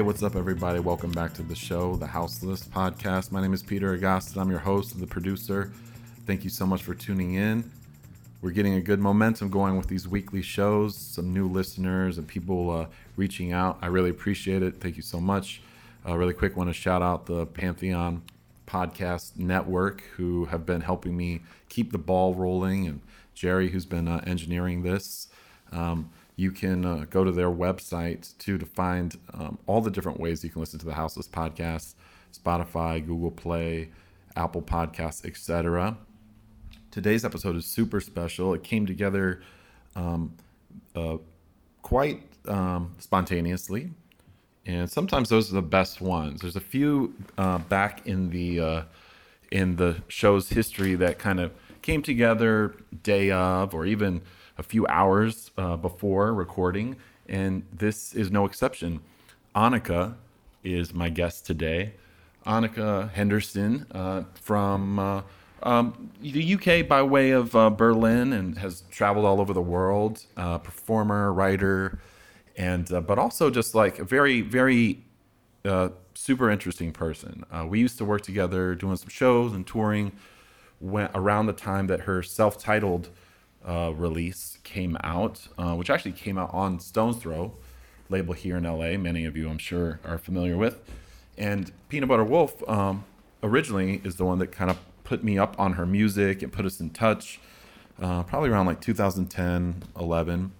Hey, what's up, everybody? Welcome back to the show, the House List podcast. My name is Peter Agast, and I'm your host and the producer. Thank you so much for tuning in. We're getting a good momentum going with these weekly shows, some new listeners and people uh, reaching out. I really appreciate it. Thank you so much. Uh, really quick, want to shout out the Pantheon Podcast Network, who have been helping me keep the ball rolling, and Jerry, who's been uh, engineering this. Um, you can uh, go to their website too to find um, all the different ways you can listen to the House List podcast Spotify, Google Play, Apple Podcasts, etc. Today's episode is super special. It came together um, uh, quite um, spontaneously, and sometimes those are the best ones. There's a few uh, back in the uh, in the show's history that kind of came together day of, or even a few hours uh, before recording, and this is no exception. Anika is my guest today. Annika Henderson uh, from uh, um, the UK by way of uh, Berlin and has traveled all over the world, uh, performer, writer, and uh, but also just like a very, very super interesting person. we used to work together doing some shows and touring when, around the time that her self-titled uh, release came out, uh, which actually came out on Stones Throw label here in LA. Many of you, I'm sure, are familiar with. And Peanut Butter Wolf um, originally is the one that kind of put me up on her music and put us in touch. Uh, probably around like 2010, 11.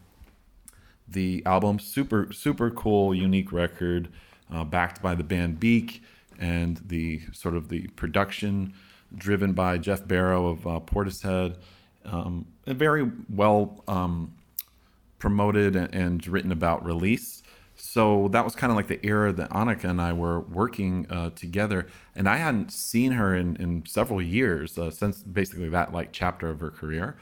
The album, super, super cool, unique record, uh, backed by the band Beak, and the sort of the production driven by Geoff Barrow of uh, Portishead um, a very well um, promoted and, and, written about release. So that was kind of like the era that Anika and I were working uh, together, and I hadn't seen her in, in several years uh, since basically that like chapter of her career.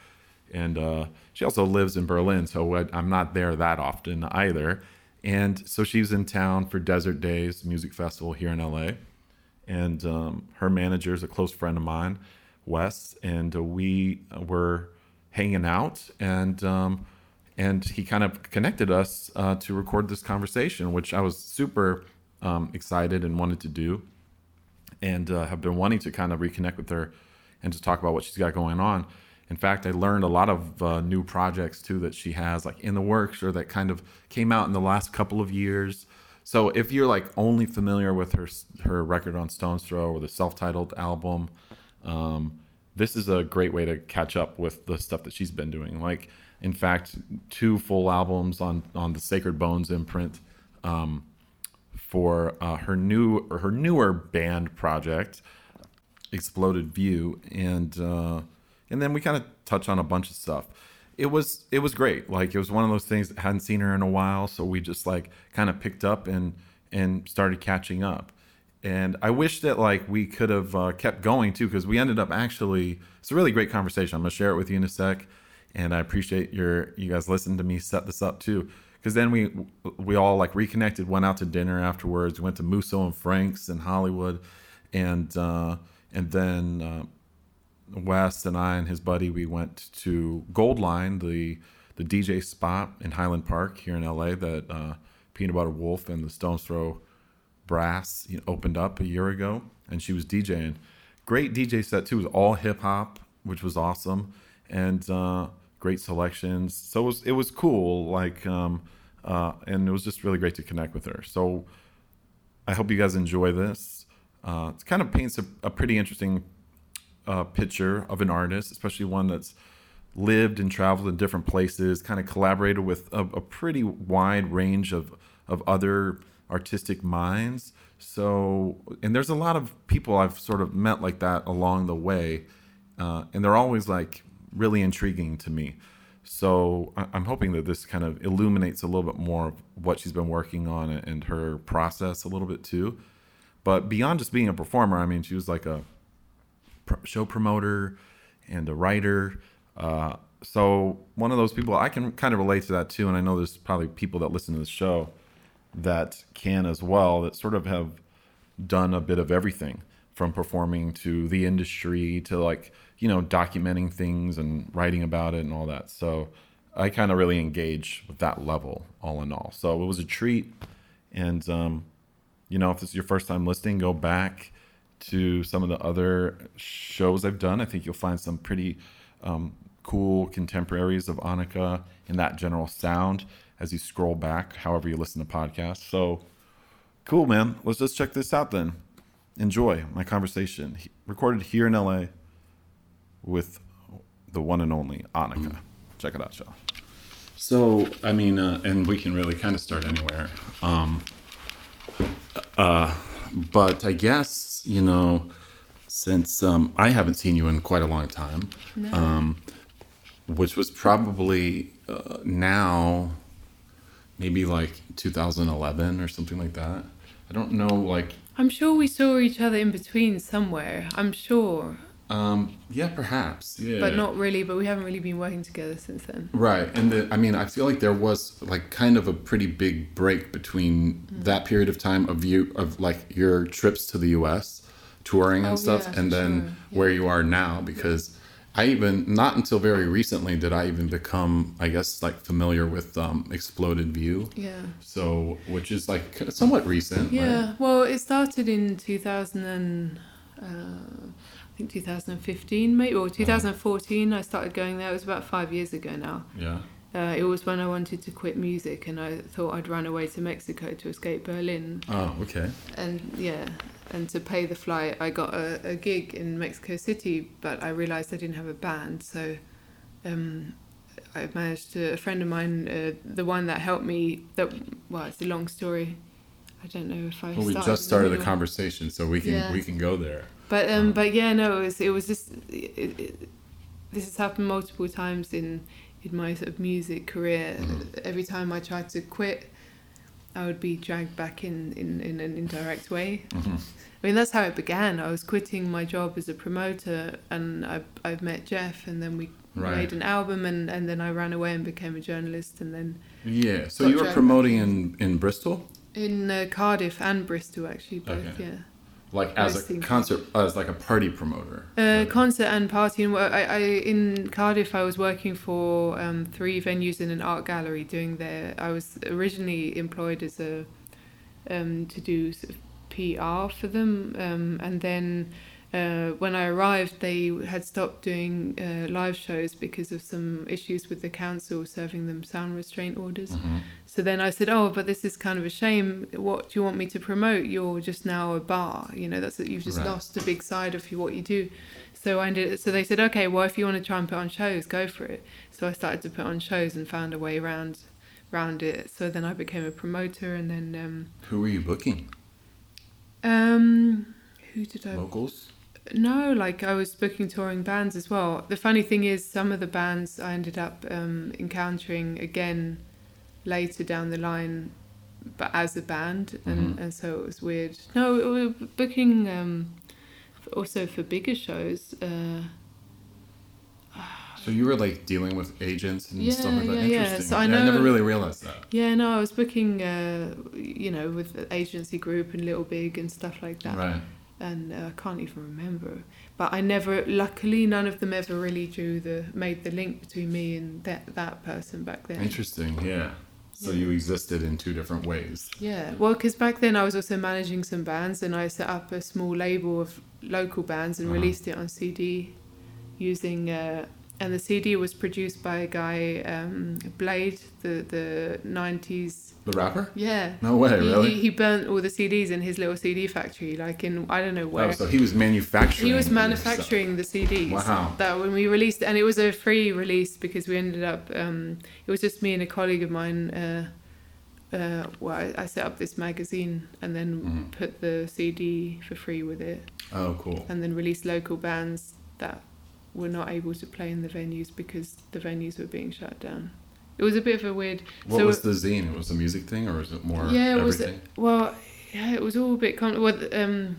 And uh, she also lives in Berlin, so I'm not there that often either. And so she's in town for Desert Daze Music Festival here in LA, and um, her manager is a close friend of mine Wes, and uh, we were hanging out, and um, and he kind of connected us uh, to record this conversation, which I was super um, excited and wanted to do, and uh, have been wanting to kind of reconnect with her and to talk about what she's got going on. In fact, I learned a lot of uh, new projects too that she has like in the works or that kind of came out in the last couple of years. So if you're like only familiar with her her record on Stones Throw or the self-titled album, um, this is a great way to catch up with the stuff that she's been doing. Like, in fact, two full albums on on the Sacred Bones imprint um, for uh, her new or her newer band project, Exploded View, and uh, and then we kind of touch on a bunch of stuff. It was it was great. Like it was one of those things that hadn't seen her in a while, so we just like kind of picked up and and started catching up and I wish that like we could have uh, kept going too because we ended up actually it's a really great conversation. I'm gonna share it with you in a sec, and I appreciate your you guys listening to me set this up too. Because then we we all like reconnected, went out to dinner afterwards, went to Musso and Frank's in Hollywood, and uh, and then uh, Wes and I and his buddy we went to Goldline, the the DJ spot in Highland Park here in LA that uh, Peanut Butter Wolf and the Stones Throw Brass you know, opened up a year ago, and she was DJing. Great DJ set too. It was all hip hop, which was awesome, and uh, great selections. So it was it was cool. Like, um, uh, and it was just really great to connect with her. So I hope you guys enjoy this. Uh, it kind of paints a, a pretty interesting uh, picture of an artist, especially one that's lived and traveled in different places, kind of collaborated with a, a pretty wide range of of other artistic minds. So, and there's a lot of people I've sort of met like that along the way, uh, and they're always like really intriguing to me. So, I'm hoping that this kind of illuminates a little bit more of what she's been working on and her process a little bit too. But beyond just being a performer, I mean, she was like a show promoter and a writer. Uh, so, one of those people I can kind of relate to that too. And I know there's probably people that listen to the show that can as well that sort of have done a bit of everything from performing to the industry to like you know documenting things and writing about it and all that. So i kind of really engage with that level all in all. So it was a treat. And um, you know, if this is your first time listening, go back to some of the other shows I've done. I think you'll find some pretty um, cool contemporaries of Anika in that general sound as you scroll back, however you listen to podcasts. So cool, man. Let's just check this out then. Enjoy my conversation he- recorded here in LA with the one and only Anika. Check it out, y'all. So, I mean, uh, and we can really kind of start anywhere. Um, uh, but I guess, you know, since um, I haven't seen you in quite a long time, um, which was probably uh, now maybe like 2011 or something like that. I don't know, like, I'm sure we saw each other in between somewhere. I'm sure, um, yeah, perhaps, yeah, but not really. But we haven't really been working together since then. Right, and the, I mean, I feel like there was like kind of a pretty big break between that period of time of you of like your trips to the U.S. touring and Oh, stuff, yeah, and then sure, where you are now. Because I even not until very recently did I even become, I guess, like familiar with um, Exploded View. Yeah. So, which is like somewhat recent. Yeah. Right? Well, it started in 2000 and uh, I think 2015 maybe or 2014. I started going there. It was about five years ago now. Yeah. Uh, it was when I wanted to quit music and I thought I'd run away to Mexico to escape Berlin. Oh, okay. and yeah and to pay the flight i got a, a gig in mexico city but i realized i didn't have a band so um, i managed to a friend of mine uh, the one that helped me that well it's a long story i don't know if i Well, we just started the conversation, so we can Yeah. we can go there. but um but yeah no it was it was just it, it, this has happened multiple times in in my sort of music career Mhm. every time i tried to quit i would be dragged back in in, in an indirect way hmm I mean, that's how it began. I was quitting my job as a promoter, and I I've met Geoff, and then we Right. made an album, and, and then I ran away and became a journalist, and then Yeah. So you were promoting in in Bristol. in uh, Cardiff and Bristol actually both. Okay. Yeah, like as a concert as like a party promoter uh, concert and party. And I, I in Cardiff, I was working for um, three venues in an art gallery doing their. I was originally employed as a um, to do sort of PR for them, um, and then. Uh, when I arrived, they had stopped doing uh, live shows because of some issues with the council serving them sound restraint orders. Mhm. So then I said, "Oh, but this is kind of a shame. What do you want me to promote? You're just now a bar. You know, that's you've just Right. lost a big side of what you do." So I ended. So they said, "Okay, well, if you want to try and put on shows, go for it." So I started to put on shows and found a way around, around it. So then I became a promoter, and then um, who were you booking um, who did I locals no, like I was booking touring bands as well. The funny thing is, some of the bands I ended up um, encountering again later down the line, but as a band, and, Mhm. and so it was weird. No, we were booking um, also for bigger shows. Uh, so you were like dealing with agents and stuff like that yeah, yeah. interesting So I Yeah, I never really realized that yeah, no, I was booking, uh, you know, with the agency group and Little Big and stuff like that. right and uh, I can't even remember. But I never, luckily, none of them ever really drew the made the link between me and that that person back then. interesting yeah so Yeah. you existed in two different ways Yeah, well, because back then I was also managing some bands, and I set up a small label of local bands and Uh-huh. released it on CD, using. Uh, and the CD was produced by a guy, um, Blade, the the nineties. The rapper Yeah. no way He, really he, he burnt all the CDs in his little CD factory, like in I don't know where. oh, so he was manufacturing He was manufacturing the CDs. Wow. That when we released, and it was a free release because we ended up. Um, it was just me and a colleague of mine. Uh, uh, well, I, I set up this magazine and then Mhm. put the CD for free with it, oh cool and then released local bands that were not able to play in the venues because the venues were being shut down. It was a bit of a weird. what so was the zine it was the music thing or was it more yeah, it was everything well, yeah, it was all a bit. Com- well, um,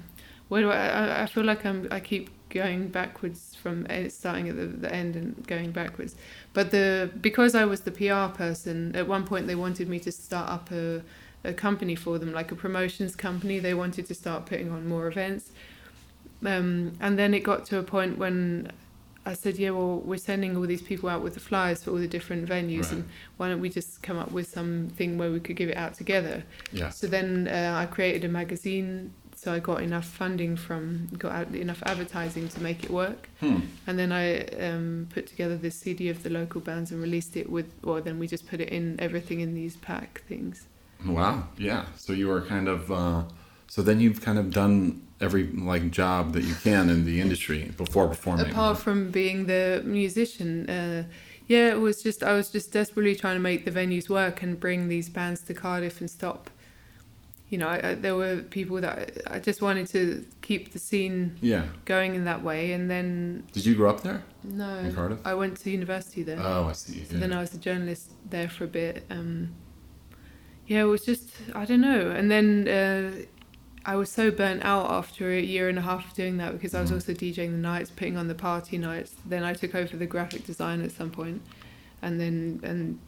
where do I, I? I feel like I'm. I keep going backwards from eh, starting at the, the end and going backwards. But the because I was the PR person, at one point they wanted me to start up a a company for them, like a promotions company. They wanted to start putting on more events. Um, and then it got to a point when I said, yeah, well, we're sending all these people out with the flyers for all the different venues, Right. and why don't we just come up with something where we could give it out together? Yeah. So then uh, I created a magazine. So I got enough funding from, got out enough advertising to make it work. Hmm. And then I um, put together this CD of the local bands and released it with, or then we just put it in everything in these pack things. Wow. Yeah. So you were kind of. Uh, so then you've kind of done every like job that you can in the industry before performing. Apart from being the musician, uh, yeah, it was just I was just desperately trying to make the venues work and bring these bands to Cardiff and stop. You know, I, I, there were people that I, I just wanted to keep the scene yeah. going in that way, and then Did you grow up there no, in Cardiff? I went to university there. Oh, I see. So Yeah. then I was a journalist there for a bit. Um, yeah, it was just I don't know. And then uh, I was so burnt out after a year and a half of doing that because I was Mhm. also DJing the nights, putting on the party nights. Then I took over the graphic design at some point, and then and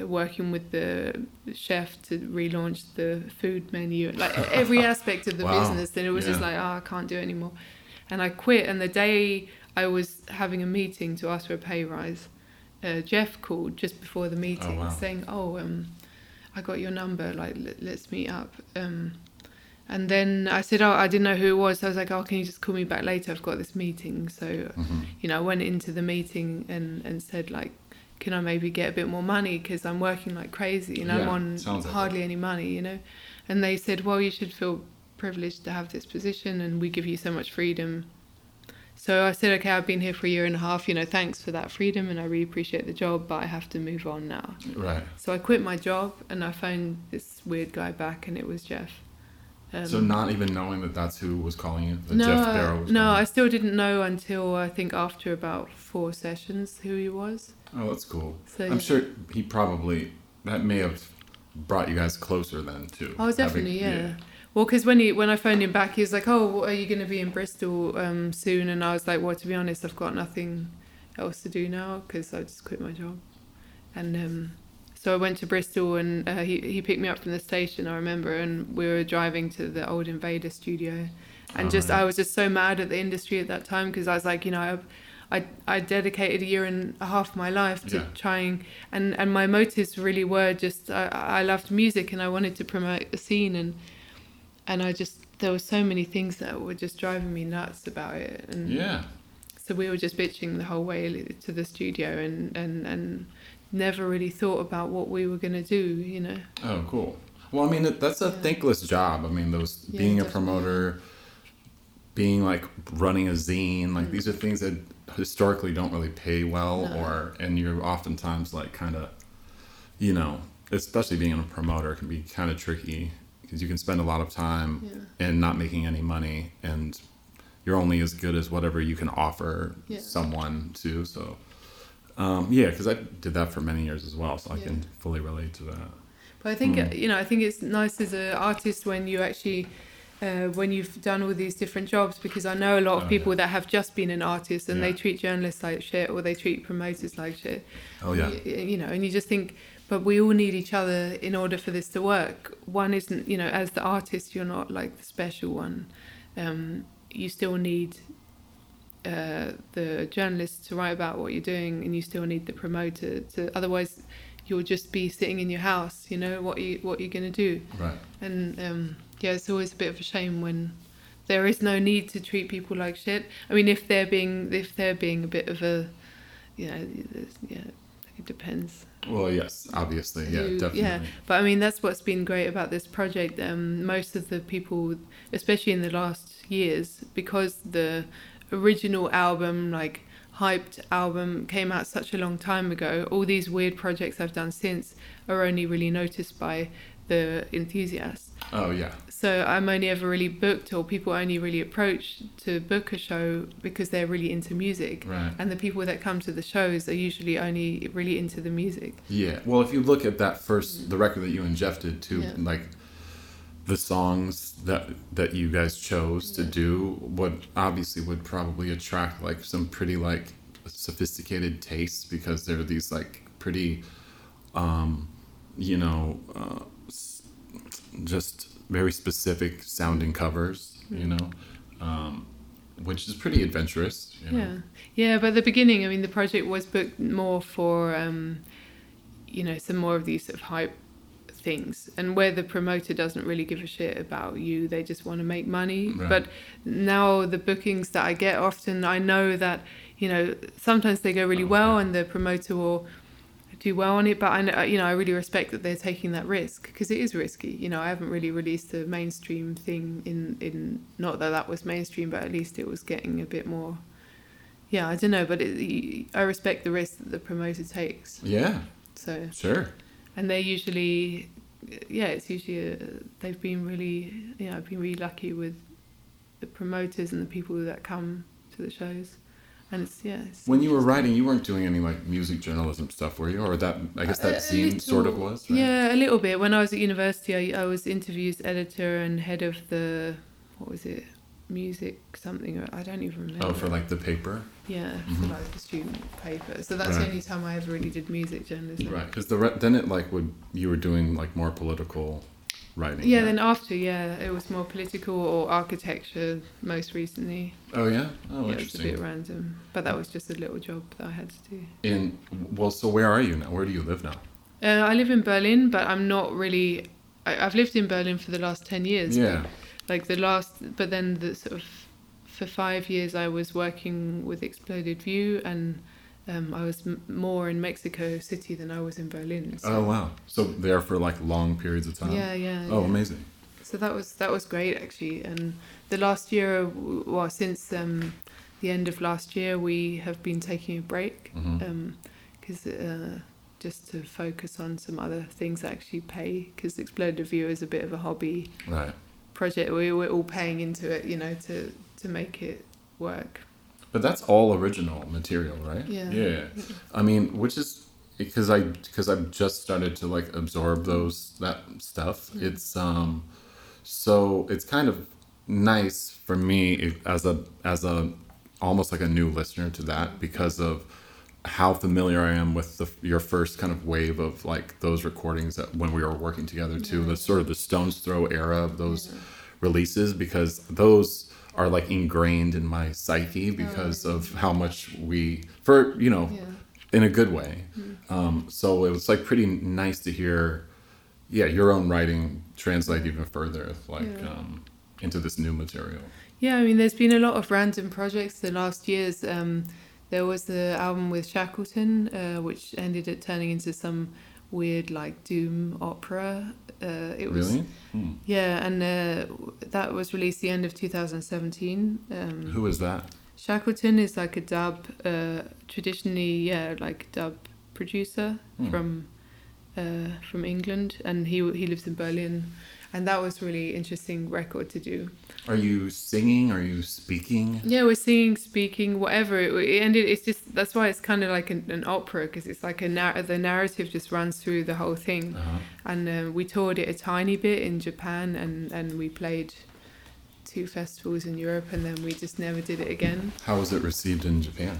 uh, working with the chef to relaunch the food menu, like every aspect of the Wow. business. Then it was just like, oh, I can't do it anymore, and I quit. And the day I was having a meeting to ask for a pay rise, uh, Geoff called just before the meeting wow. saying, "Oh, um, I got your number. Like, let, let's meet up." Um, and then I said, "Oh, I didn't know who it was." So I was like, "Oh, can you just call me back later? I've got this meeting." So, Mhm. you know, I went into the meeting and and said like, "Can I maybe get a bit more money? Because I'm working like crazy and I'm on sounds like hardly any money, you know." And they said, "Well, you should feel privileged to have this position, and we give you so much freedom." So I said, "Okay, I've been here for a year and a half. You know, thanks for that freedom, and I really appreciate the job, but I have to move on now." Right. So I quit my job and I phoned this weird guy back, and it was Geoff. Um, so not even knowing that that's who was calling you, that no, Geoff Barrow was no, I still didn't know until I think after about four sessions who he was. Oh, that's cool. So I'm sure he probably that may have brought you guys closer then too. Oh, having- definitely, yeah. Well, because when he when I phoned him back, he was like, "Oh, are you going to be in Bristol um, soon?" And I was like, "Well, to be honest, I've got nothing else to do now because I just quit my job." And um, so I went to Bristol, and uh, he he picked me up from the station. I remember, and we were driving to the old Invada studio, and Oh, just. I was just so mad at the industry at that time because I was like, you know, I, I I dedicated a year and a half of my life to Yeah. trying, and and my motives really were just I, I loved music and I wanted to promote the scene and and I just there were so many things that were just driving me nuts about it and Yeah. so we were just bitching the whole way to the studio and and and never really thought about what we were gonna do you know Oh, cool. Well, I mean, that's a Yeah. thankless job. I mean, those Yeah, being a promoter, being like running a zine, like Mm. these are things that historically don't really pay well, No. or and you're oftentimes like kind of, you know, especially being a promoter can be kind of tricky because you can spend a lot of time yeah and not making any money, and you're only as good as whatever you can offer Yeah. someone to. So, um, yeah, because I did that for many years as well, so I Yeah. can fully relate to that. But I think Mm. you know I think it's nice as an artist when you actually uh, when you've done all these different jobs because I know a lot of Oh, people that have just been an artist and they treat journalists like shit or they treat promoters like shit. Oh yeah. Y- you know, and you just think, but we all need each other in order for this to work. One isn't, you know, as the artist, you're not like the special one. Um, you still need uh, the journalist to write about what you're doing, and you still need the promoter to. Otherwise, you'll just be sitting in your house. You know what you what you're gonna do, Right. and um, yeah, it's always a bit of a shame when there is no need to treat people like shit. I mean, if they're being if they're being a bit of a, you know, yeah, it depends. Well, yes, obviously, yeah, Who- definitely. yeah. But I mean, that's what's been great about this project. Um, most of the people, especially in the last years, because the original album, like hyped album, came out such a long time ago. All these weird projects I've done since are only really noticed by the enthusiasts. Oh yeah, So I'm only ever really booked, or people only really approach to book a show because they're really into music. right. And the people that come to the shows are usually only really into the music. Yeah. Well, if you look at that first, the record that you and Geoff did too, Yeah. like the songs that that you guys chose to do, would obviously would probably attract like some pretty like sophisticated tastes because there are these like pretty, um, you know, uh, just very specific sounding covers. You Mm. know. Um, which is pretty adventurous. You know? Yeah, yeah. But at the beginning, I mean, the project was booked more for, um, you know, some more of these sort of hype things, and where the promoter doesn't really give a shit about you, they just want to make money. Right. But now the bookings that I get, often I know that, you know, sometimes they go really Oh, well, okay. and the promoter will do well on it. But I, know, uh, you know, I really respect that they're taking that risk because it is risky. You know, I haven't really released a mainstream thing in in not that that was mainstream, but at least it was getting a bit more. Yeah, I don't know, but it, I respect the risk that the promoter takes. Yeah, So, sure. and they usually, yeah, it's usually uh they've been really, you know, I've been really lucky with the promoters and the people that come to the shows, and it's yeah. It's When you were writing, you weren't doing any like music journalism stuff, were you? Or that I guess that A scene sort of was. Right? Yeah, a little bit. When I was at university, I, I was interviews editor and head of the what was it, music something. or I don't even remember. Oh, for like the paper, yeah, Mhm. for like the student paper. So that's Right. the only time I ever really did music journalism. right? Because the re- then it like would you were doing like more political writing. Yeah, then after, yeah, it was more political or architecture most recently. Oh yeah. Oh, yeah, it was a bit random, but that was just a little job that I had to do. In well, so where are you now? Where do you live now? Uh, I live in Berlin, but I'm not really. I, I've lived in Berlin for the last ten years. Yeah. Like the last, but then the sort of for five years I was working with Exploded View, and um, I was m- more in Mexico City than I was in Berlin. So. Oh wow. So there for like long periods of time. Yeah, yeah. Oh, yeah. amazing. So that was that was great actually, and the last year, well, since um, the end of last year, we have been taking a break because uh, just to focus on some other things that actually pay. Because Exploded View is a bit of a hobby Right. project. We we're all paying into it, you know, to to make it work. But that's all original material, right? Yeah. Yeah. I mean, which is because I because I've just started to like absorb those that stuff. Mm. It's um, so it's kind of nice for me as a as a almost like a new listener to that because of how familiar I am with the your first kind of wave of like those recordings that when we were working together too, the sort of the Stones Throw era of those releases because those are like ingrained in my psyche because of how much we for you know Yeah. in a good way um, so it was like pretty nice to hear yeah your own writing translate even further like Yeah. um, into this new material Yeah, I mean, there's been a lot of random projects the last years. Um, there was the album with Shackleton, uh, which ended up turning into some weird, like, doom opera. Uh, it was really Hmm. yeah, and uh, that was released the end of 2017. Um, who is that Shackleton is like a dub, uh, traditionally, yeah, like dub producer Hmm. from uh, from England, and he he lives in Berlin, and that was really interesting record to do. are you singing are you speaking Yeah, we're singing, speaking, whatever. It, it ended. It's just that's why it's kind of like an, an opera because it's like a nar- the narrative just runs through the whole thing. uh-huh. And uh, we toured it a tiny bit in Japan, and and we played two festivals in Europe, and then we just never did it again. how was it received in japan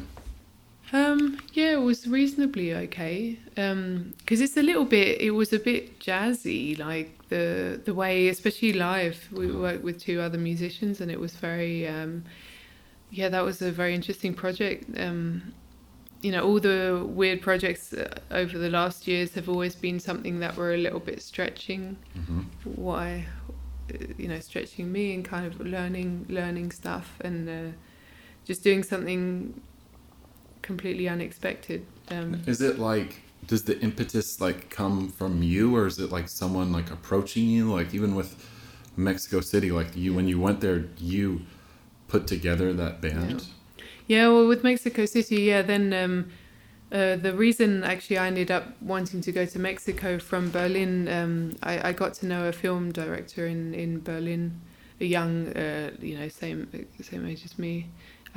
Um, yeah, it was reasonably okay. Um, because it's a little bit. It was a bit jazzy, like the the way, especially live. We worked with two other musicians, and it was very. Um, yeah, that was a very interesting project. Um, you know, all the weird projects uh, over the last years have always been something that were a little bit stretching. hmm What I, uh, you know, stretching me and kind of learning learning stuff and uh, just doing something completely unexpected. Um, is it like does the impetus like come from you or is it like someone like approaching you? Like even with mexico city like you when you went there you put together that band? Yeah, well, with Mexico City, yeah, then um, uh, the reason actually I ended up wanting to go to Mexico from Berlin, um, I, I got to know a film director in, in Berlin, a young, uh, you know, same same age as me,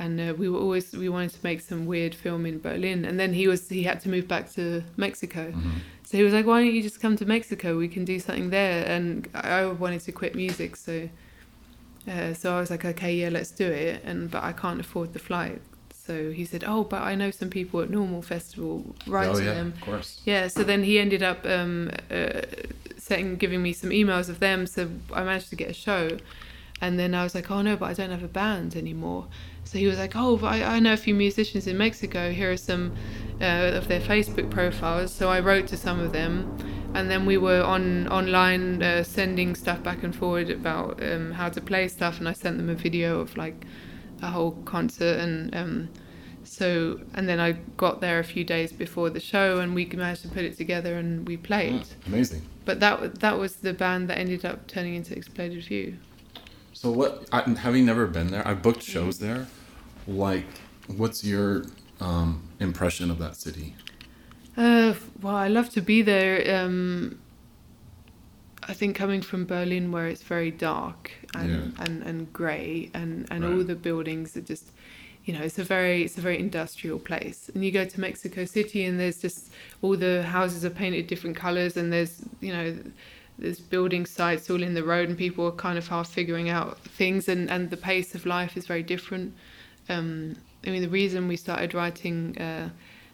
and uh, we were always we wanted to make some weird film in Berlin, and then he was he had to move back to Mexico, Mhm. so he was like, "Why don't you just come to Mexico? We can do something there." And I wanted to quit music, so uh, so I was like, "Okay, yeah, let's do it." And but I can't afford the flight, so he said, "Oh, but I know some people at Normal Festival. Write oh to yeah them." of course Yeah. So then he ended up um, uh, setting, giving me some emails of them. So I managed to get a show. and then I was like, oh no, but I don't have a band anymore. So he was like, oh, I, I know a few musicians in Mexico. Here are some uh, of their Facebook profiles. So I wrote to some of them, and then we were on online uh, sending stuff back and forward about um, how to play stuff, and I sent them a video of like a whole concert and. Um, so and then I got there a few days before the show, and we managed to put it together, and we played. Yeah, amazing. But that that was the band that ended up turning into Exploded View. So what? I, having never been there, I booked shows there. Like, what's your um, impression of that city? Uh, well, I love to be there. Um, I think coming from Berlin, where it's very dark and Yeah. and, and grey, and and Right. all the buildings are just, you know, it's a very it's a very industrial place. And you go to Mexico City, and there's just all the houses are painted different colours, and there's you know. There's building sites all in the road, and people are kind of half figuring out things, and, and the pace of life is very different. Um, I mean, the reason we started writing uh,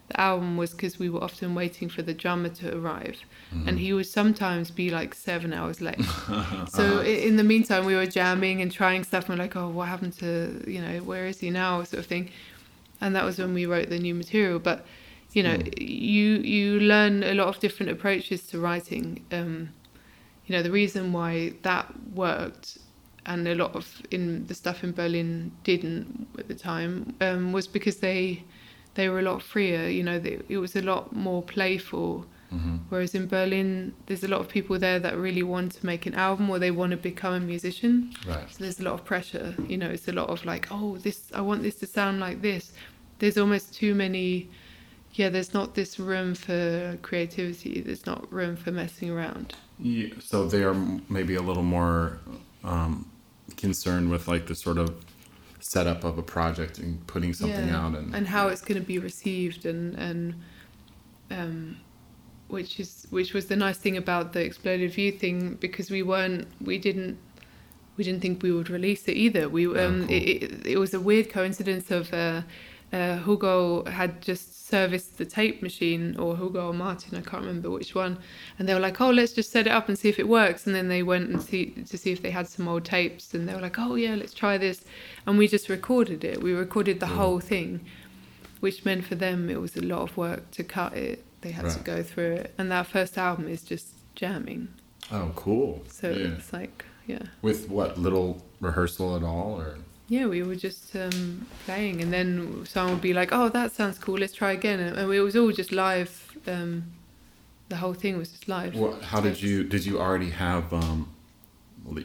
the album was because we were often waiting for the drummer to arrive, and he would sometimes be like seven hours late. so i- in the meantime, we were jamming and trying stuff. And we're like, oh, what happened to you know, where is he now, sort of thing. And that was when we wrote the new material. But you know, you you learn a lot of different approaches to writing. Um, you know, the reason why that worked and a lot of in the stuff in Berlin didn't at the time um, was because they they were a lot freer. You know, they, it was a lot more playful. Mm-hmm. Whereas in Berlin, there's a lot of people there that really want to make an album or they want to become a musician. Right. So there's a lot of pressure. You know, it's a lot of like, oh, this I want this to sound like this. There's almost too many. Yeah, there's not this room for creativity. There's not room for messing around. Yeah, so they are maybe a little more um, concerned with like the sort of setup of a project and putting something Yeah, out and, and how it's going to be received and and um which is which was the nice thing about the exploded view thing because we weren't we didn't we didn't think we would release it either we Oh, um cool. it, it, it was a weird coincidence of uh, uh Hugo had just serviced the tape machine or Hugo or Martin I can't remember which one and they were like oh let's just set it up and see if it works. And then they went and see to see if they had some old tapes and they were like oh yeah let's try this. And we just recorded it. We recorded the Cool. whole thing which meant for them it was a lot of work to cut it. They had to go through it. And that first album is just jamming. Oh cool. So yeah. it's like yeah. With what little rehearsal at all or yeah we were just um, playing and then someone would be like oh that sounds cool let's try again. And, and it was all just live um, the whole thing was just live. What, how did you did you already have um,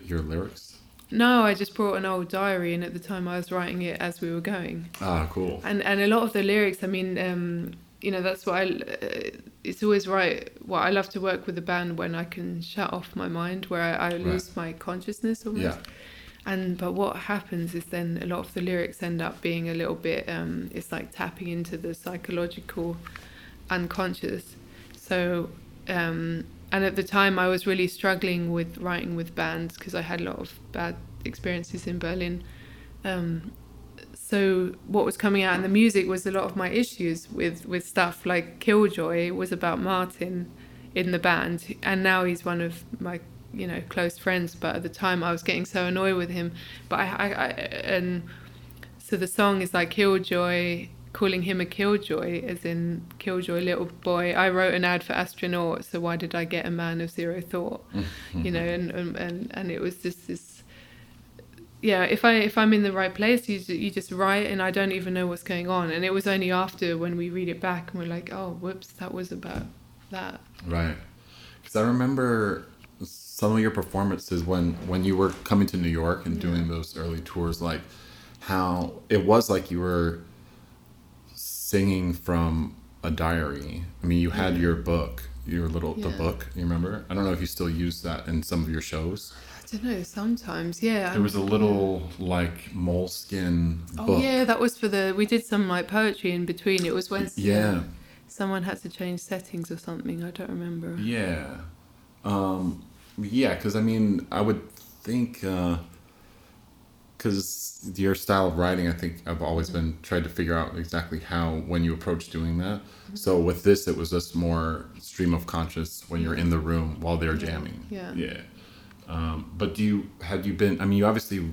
your lyrics? No i just brought an old diary and at the time i was writing it as we were going. Ah cool. And and a lot of the lyrics i mean um you know that's why I, uh, it's always right well i love to work with a band when i can shut off my mind where i, I lose my consciousness almost. Yeah and but what happens is then a lot of the lyrics end up being a little bit um it's like tapping into the psychological unconscious. So um and at the time i was really struggling with writing with bands because i had a lot of bad experiences in berlin. Um so what was coming out in the music was a lot of my issues with with stuff like killjoy was about martin in the band and now he's one of my you know close friends but at the time i was getting so annoyed with him. But i, I, I and so the song is like killjoy calling him a killjoy as in killjoy little boy. I wrote an ad for astronaut so why did i get a man of zero thought? You know and and and, and it was just this yeah if i if i'm in the right place you, you just write and i don't even know what's going on. And it was only after when we read it back and we're like oh whoops that was about that. Right. Because I remember some of your performances when when you were coming to New York and doing those early tours, like how it was like you were singing from a diary. I mean, you had your book, your little the book. You remember? I don't know if you still use that in some of your shows. i don't know sometimes yeah It was a little like moleskin oh book. yeah that was for the we did some like poetry in between it was when Yeah. someone had to change settings or something i don't remember Yeah. Um, yeah, because I mean, I would think, because your style of writing, I think I've always been tried to figure out exactly how, when you approach doing that. So with this, it was just more stream of conscious when you're in the room while they're jamming. yeah. Yeah. Um, but do you had you been? I mean, you obviously,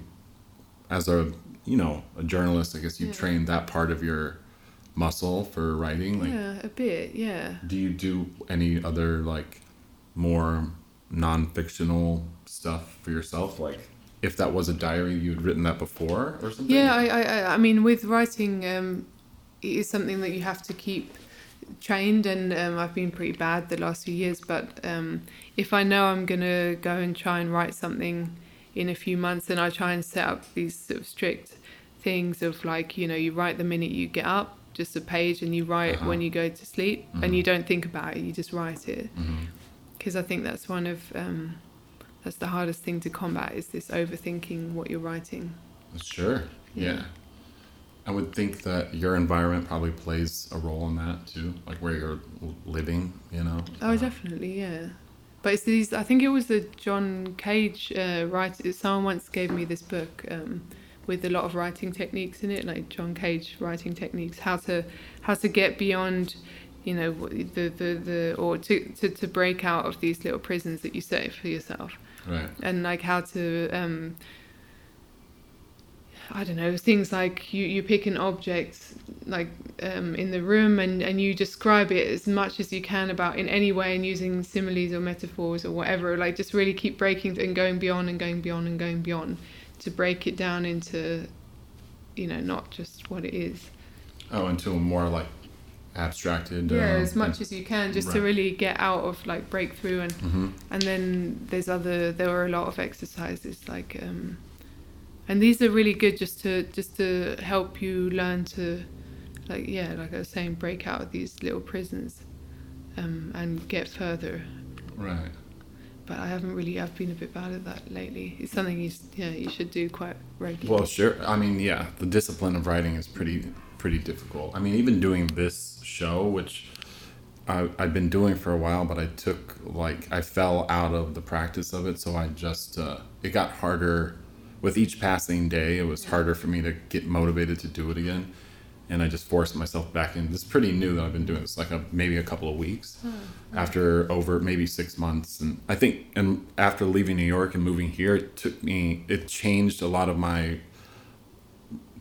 as a you know a journalist, I guess you Yeah. trained that part of your muscle for writing. Like, yeah, a bit. Yeah. do you do any other like more non-fictional stuff for yourself? Like, if that was a diary, you had written that before or something? Yeah, I, I, I- I mean, with writing, um, it is something that you have to keep trained, and um, I've been pretty bad the last few years. But um, if I know I'm gonna go and try and write something in a few months, then I try and set up these sort of strict things of like, you know, you write the minute you get up, just a page, and you write Uh-huh. when you go to sleep, Mhm. and you don't think about it, you just write it. Mhm. Because I think that's one of um, that's the hardest thing to combat is this overthinking what you're writing. Sure. Yeah. Yeah. I would think that your environment probably plays a role in that too, like where you're living. You know. Oh, Uh, definitely, yeah. But it's these. I think it was the John Cage uh, writer. Someone once gave me this book um, with a lot of writing techniques in it, like John Cage writing techniques, how to how to get beyond, you know, the the, the or to, to to break out of these little prisons that you set for yourself, Right. and like how to. Um, I don't know things like you, you pick an object like um, in the room and, and you describe it as much as you can about in any way and using similes or metaphors or whatever like just really keep breaking and going beyond and going beyond and going beyond to break it down into you know not just what it is Oh, into a more like abstracted. yeah um, as much as you can just to really get out of like breakthrough and Mhm. and then there's other there were a lot of exercises like um and these are really good just to just to help you learn to like yeah like i was saying break out of these little prisons um and get further Right. but i haven't really i've been a bit bad at that lately it's something you yeah you should do quite regularly Well, sure. I mean, yeah, the discipline of writing is pretty pretty difficult. I mean, even doing this show, which I, I've been doing for a while, but I took like I fell out of the practice of it, so I just uh, it got harder with each passing day. It was harder for me to get motivated to do it again, and I just forced myself back in. This is pretty new that I've been doing this like a, maybe a couple of weeks after over maybe six months, and I think and after leaving New York and moving here, it took me it changed a lot of my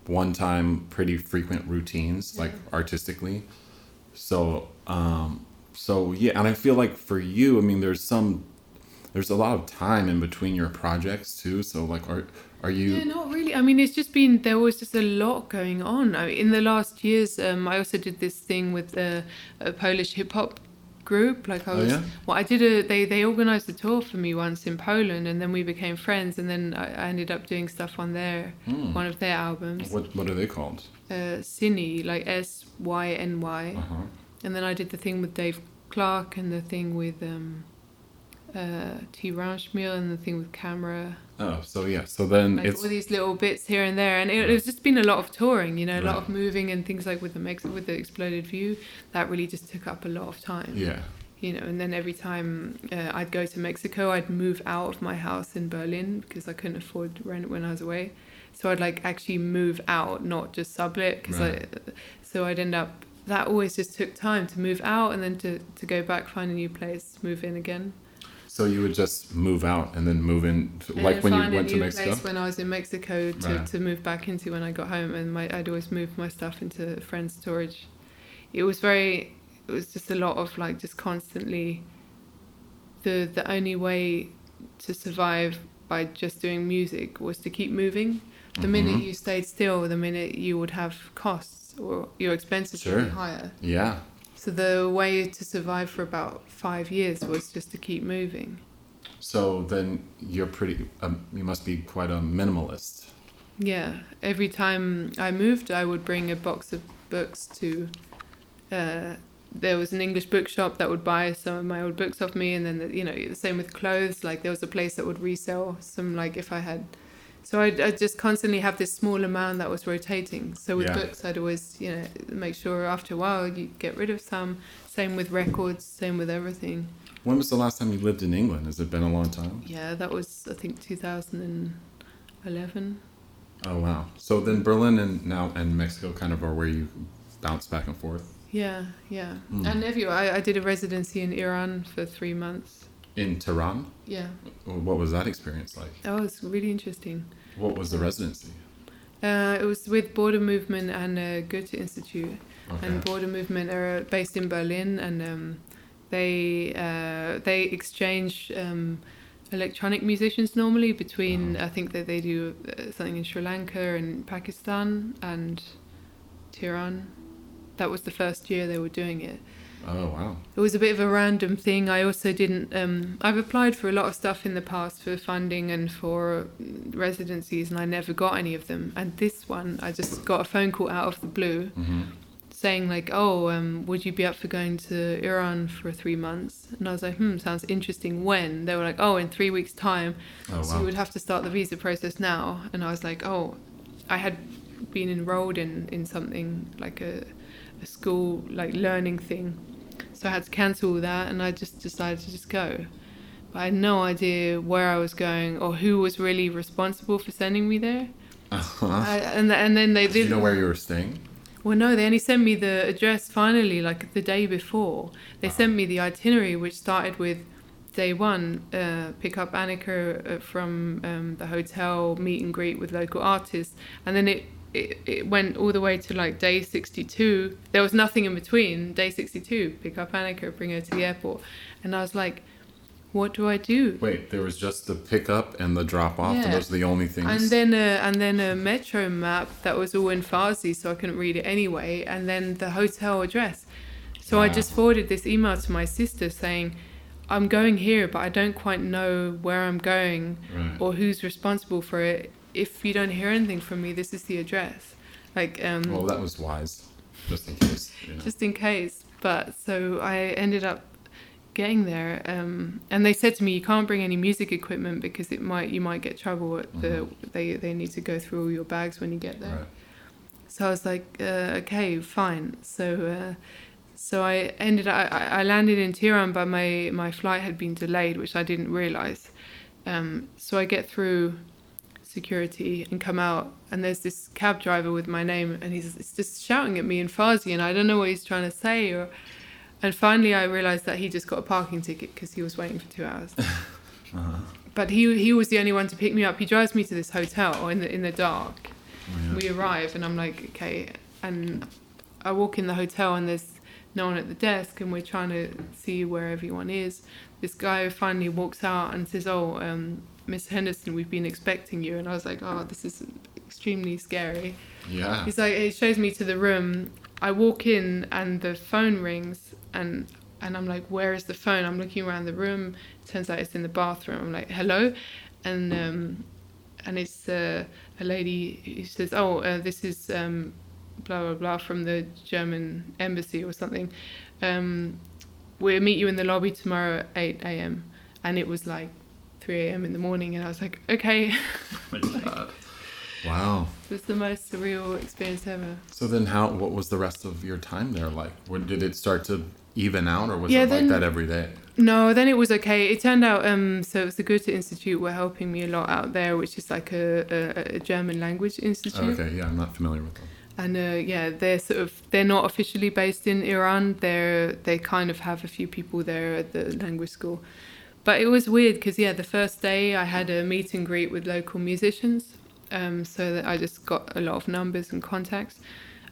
one time pretty frequent routines like artistically so um so yeah and i feel like for you i mean there's some there's a lot of time in between your projects too so like are are you Yeah, not really. I mean, it's just been there was just a lot going on. I mean, in the last years, um, I also did this thing with a, a Polish hip hop group. Like I Oh, was, yeah? well, I did a they they organized a tour for me once in Poland, and then we became friends, and then I, I ended up doing stuff on their Hmm. one of their albums, what what are they called uh, Syny, like S Y N Y, uh-huh and then I did the thing with Dave Clark and the thing with um, uh, T.Raumschmiere and the thing with Camera oh so yeah so then like it's all these little bits here and there, and it, it's just been a lot of touring, you know, a lot Right. of moving and things like with the Mex- with the exploded view. That really just took up a lot of time, yeah you know. And then every time uh, I'd go to Mexico, I'd move out of my house in Berlin because I couldn't afford rent when I was away. So I'd like actually move out, not just sublet, because I. So I'd end up. That always just took time to move out and then to, to go back, find a new place, move in again. So you would just move out and then move in And like when you went to mexico place when I was in Mexico to, Right. to move back into when I got home, and my I'd always move my stuff into friends' storage. It was very, it was just a lot of like just constantly. The the only way to survive by just doing music was to keep moving. The minute Mhm. you stayed still, the minute you would have costs or your expenses would be higher. yeah So the way to survive for about five years was just to keep moving. so then you're pretty um, you must be quite a minimalist Yeah, every time I moved, I would bring a box of books to. Uh, there was an English bookshop that would buy some of my old books off me, and then the, you know the same with clothes. Like there was a place that would resell some. Like if I had, so I'd, I'd just constantly have this small amount that was rotating. So with Yeah. books, I'd always you know make sure after a while you get rid of some. Same with records. Same with everything. when was the last time you lived in england has it been a long time Yeah, that was I think 2011. Oh wow! So then Berlin and now and Mexico kind of are where you bounce back and forth. Yeah, yeah. Mm. And everywhere. I, I did a residency in Iran for three months. In Tehran? Yeah, What was that experience like? that was really interesting. What was the residency? Uh, it was with Border Movement and uh, Goethe Institute. Okay. and Border Movement are based in Berlin, and um, they uh, they exchange um, electronic musicians normally between. Oh. I think that they do uh, something in Sri Lanka and Pakistan and Tehran. That was the first year they were doing it. Oh, wow. It was a bit of a random thing. I also didn't. Um, I've applied for a lot of stuff in the past for funding and for residencies, and I never got any of them. And this one, I just got a phone call out of the blue hmm saying like, "Oh, um, would you be up for going to Iran for three months?" And I was like, "Hmm, sounds interesting." When they were like, "Oh, in three weeks' time, Oh, so wow. you would have to start the visa process now." And I was like, "Oh, I had been enrolled in in something like a a school like learning thing, so I had to cancel all that, and I just decided to just go." But I had no idea where I was going or who was really responsible for sending me there. Uh-huh. I, and and then they Did did. you know where you were staying? Well, no, they only sent me the address finally, like the day before. They sent me the itinerary, which started with day one, uh, pick up Annika uh, from um, the hotel, meet and greet with local artists, and then it, it it went all the way to like day sixty two. There was nothing in between. Day sixty two, pick up Annika, bring her to the airport, and I was like, what do I do? Wait, there was just the pickup and the drop off, and Yeah. those are the only things. And then a, and then a metro map that was all in Farsi, so I couldn't read it anyway. And then the hotel address. So I just forwarded this email to my sister saying, "I'm going here, but I don't quite know where I'm going Right. or who's responsible for it. If you don't hear anything from me, this is the address." Like um, well, that was wise, just in case. You know. just in case. But so I ended up getting there, um, and they said to me, "You can't bring any music equipment because it might you might get trouble. At the they they need to go through all your bags when you get there." Right. So I was like, uh, "Okay, fine." So. Uh, so I ended. I, I I landed in Tehran, but my, my flight had been delayed, which I didn't realize. Um, so I get through security and come out, and there's this cab driver with my name, and he's, he's just shouting at me in Farsi, and I don't know what he's trying to say. Or, and finally, I realized that he just got a parking ticket because he was waiting for two hours. Uh-huh. But he he was the only one to pick me up. He drives me to this hotel in the in the dark. Oh, yeah. We arrive, and I'm like, okay. And I walk in the hotel, and there's no one at the desk, and we're trying to see where everyone is. This guy finally walks out and says, "Oh, um, Miss Henderson, we've been expecting you." And I was like, "Oh, this is extremely scary." yeah. He's like, he shows me to the room. I walk in and the phone rings and and I'm like, where is the phone? I'm looking around the room. Turns out it's in the bathroom. I'm like, hello, and um, and it's uh, a lady who says, oh, uh, this is um, blah blah blah from the German embassy or something. Um, we'll meet you in the lobby tomorrow at eight a.m. And it was like. 3 a.m. in the morning, and I was like, okay, Oh my God. Wow. it was the most surreal experience ever. So then, how? What was the rest of your time there like? When did it start to even out, or was Yeah, it like that every day? No, then it was okay. It turned out, um, so it was the Goethe Institute were helping me a lot out there, which is like a, a, a German language institute. Okay, yeah, I'm not familiar with them. And uh, yeah, they're sort of they're not officially based in Iran. They're they kind of have a few people there at the language school. But it was weird because yeah, the first day I had a meet and greet with local musicians, um, so that I just got a lot of numbers and contacts.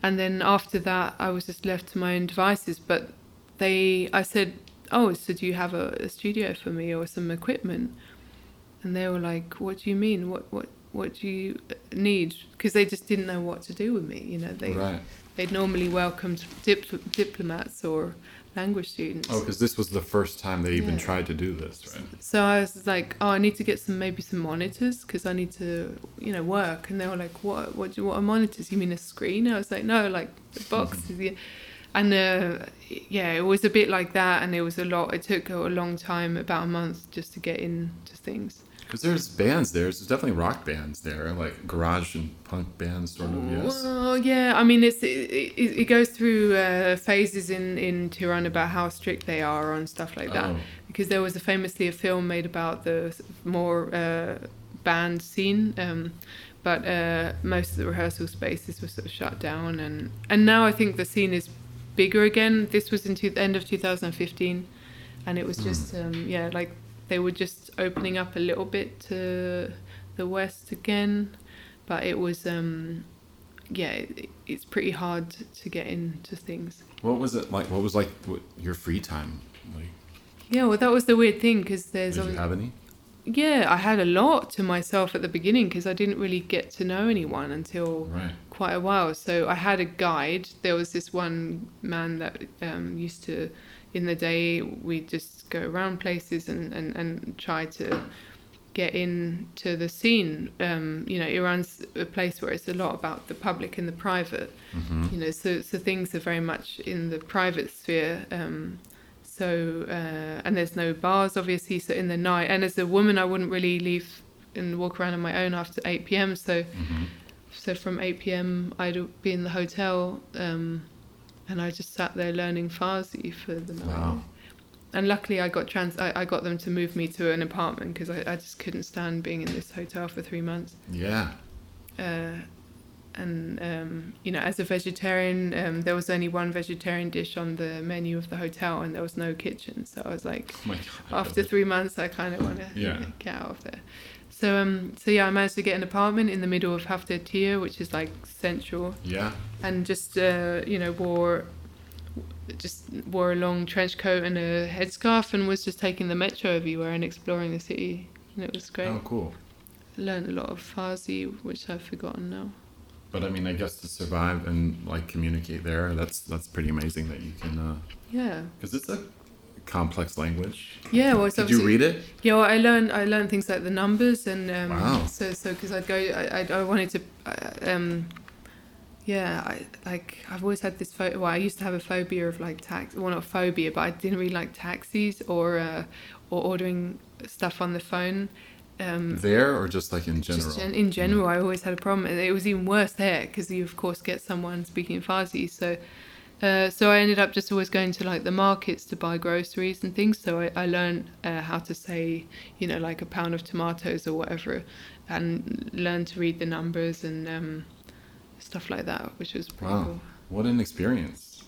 And then after that, I was just left to my own devices. But they, I said, "Oh, so do you have a, a studio for me or some equipment?" And they were like, "What do you mean? What what what do you need?" Because they just didn't know what to do with me. You know, they right. they'd normally welcomed dip- diplomats or language students. Oh, because this was the first time they even Yeah. tried to do this, right? So I was like, "Oh, I need to get some maybe some monitors because I need to, you know, work." And they were like, "What? What? Do what are monitors? You mean a screen?" I was like, "No, like the box." is the-" And uh, yeah, it was a bit like that, and it was a lot. It took a long time, about a month, just to get into things. Because there's bands there. There's definitely rock bands there, like garage and punk bands, sort of. Yes. Well, yeah. I mean, it's it, it, it goes through uh, phases in in Tehran about how strict they are on stuff like that. Oh. Because there was a famously a film made about the more uh, band scene, um, but uh, most of the rehearsal spaces were sort of shut down, and and now I think the scene is bigger again. This was in two, end of 2015, and it was just um, yeah like they were just opening up a little bit to the west again, but it was um, yeah, it, it's pretty hard to get into things. What was it like? What was like what, your free time? Like, Yeah, well, that was the weird thing because there's did you have any? yeah, I had a lot to myself at the beginning because I didn't really get to know anyone until Right. quite a while. So I had a guide. There was this one man that um, used to, in the day, we just go around places and, and, and try to get into the scene. Um, you know, Iran's a place where it's a lot about the public and the private. Mm-hmm. You know, so so things are very much in the private sphere. Um, so uh, and there's no bars, obviously. So in the night, and as a woman, I wouldn't really leave and walk around on my own after 8 p.m. So Mm-hmm. so from 8 p.m. I'd be in the hotel, um, and I just sat there learning Farsi for the night. Wow. And luckily, I got trans. I, I got them to move me to an apartment because I, I just couldn't stand being in this hotel for three months. Yeah. Uh, and um, you know, as a vegetarian, um, there was only one vegetarian dish on the menu of the hotel, and there was no kitchen. So I was like, Oh after three months, I kind of want to Yeah. get out of there. So um, so yeah, I managed to get an apartment in the middle of Haftar which is like central, Yeah. and just uh, you know wore just wore a long trench coat and a headscarf, and was just taking the metro everywhere and exploring the city, and it was great. Oh, cool. Learned a lot of Farsi, which I've forgotten now. But I mean, I guess to survive and like communicate there, that's that's pretty amazing that you can, Yeah, because it's a complex language. yeah. Well, Did you read it? Yeah, well, I learned I learned things like the numbers and um, Wow. so so because I'd go I, I I wanted to uh, um yeah I like I've always had this photo well I used to have a phobia of like tax well not phobia but I didn't really like taxis or uh, or ordering stuff on the phone um There or just like in general? just gen- in general I always had a problem and it was even worse there because you of course get someone speaking Farsi so uh, so I ended up just always going to like the markets to buy groceries and things. So I, I learned uh, how to say, you know, like a pound of tomatoes or whatever, and learned to read the numbers and um, stuff like that, which was pretty Wow. cool. What an experience.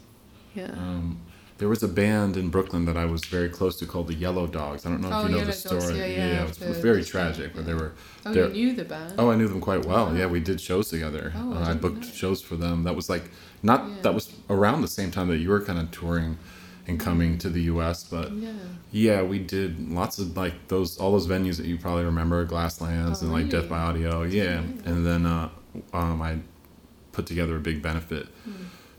Yeah. Um, there was a band in Brooklyn that I was very close to called the Yellow Dogs. I don't know if Oh, you know Yellow the Dogs, story. yeah, yeah, it was, the- very tragic. But they were. oh, you knew the band? Oh, I knew them quite well. Yeah, we did shows together. Oh, I uh, I booked know. shows for them. That was like not Yeah. that was around the same time that you were kind of touring and coming to the U.S. But yeah. yeah, we did lots of like those all those venues that you probably remember, Glasslands Oh, and like Death by Audio. Yeah, Yeah. and then uh, um, I put together a big benefit Hmm.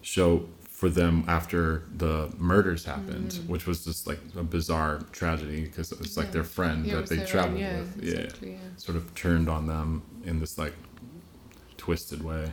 show for them after the murders happened, Mm. which was just like a bizarre tragedy because it was like Yeah. their friend Yeah, that they own- traveled yeah, with. Yeah Exactly, yeah. sort of turned on them in this like twisted way.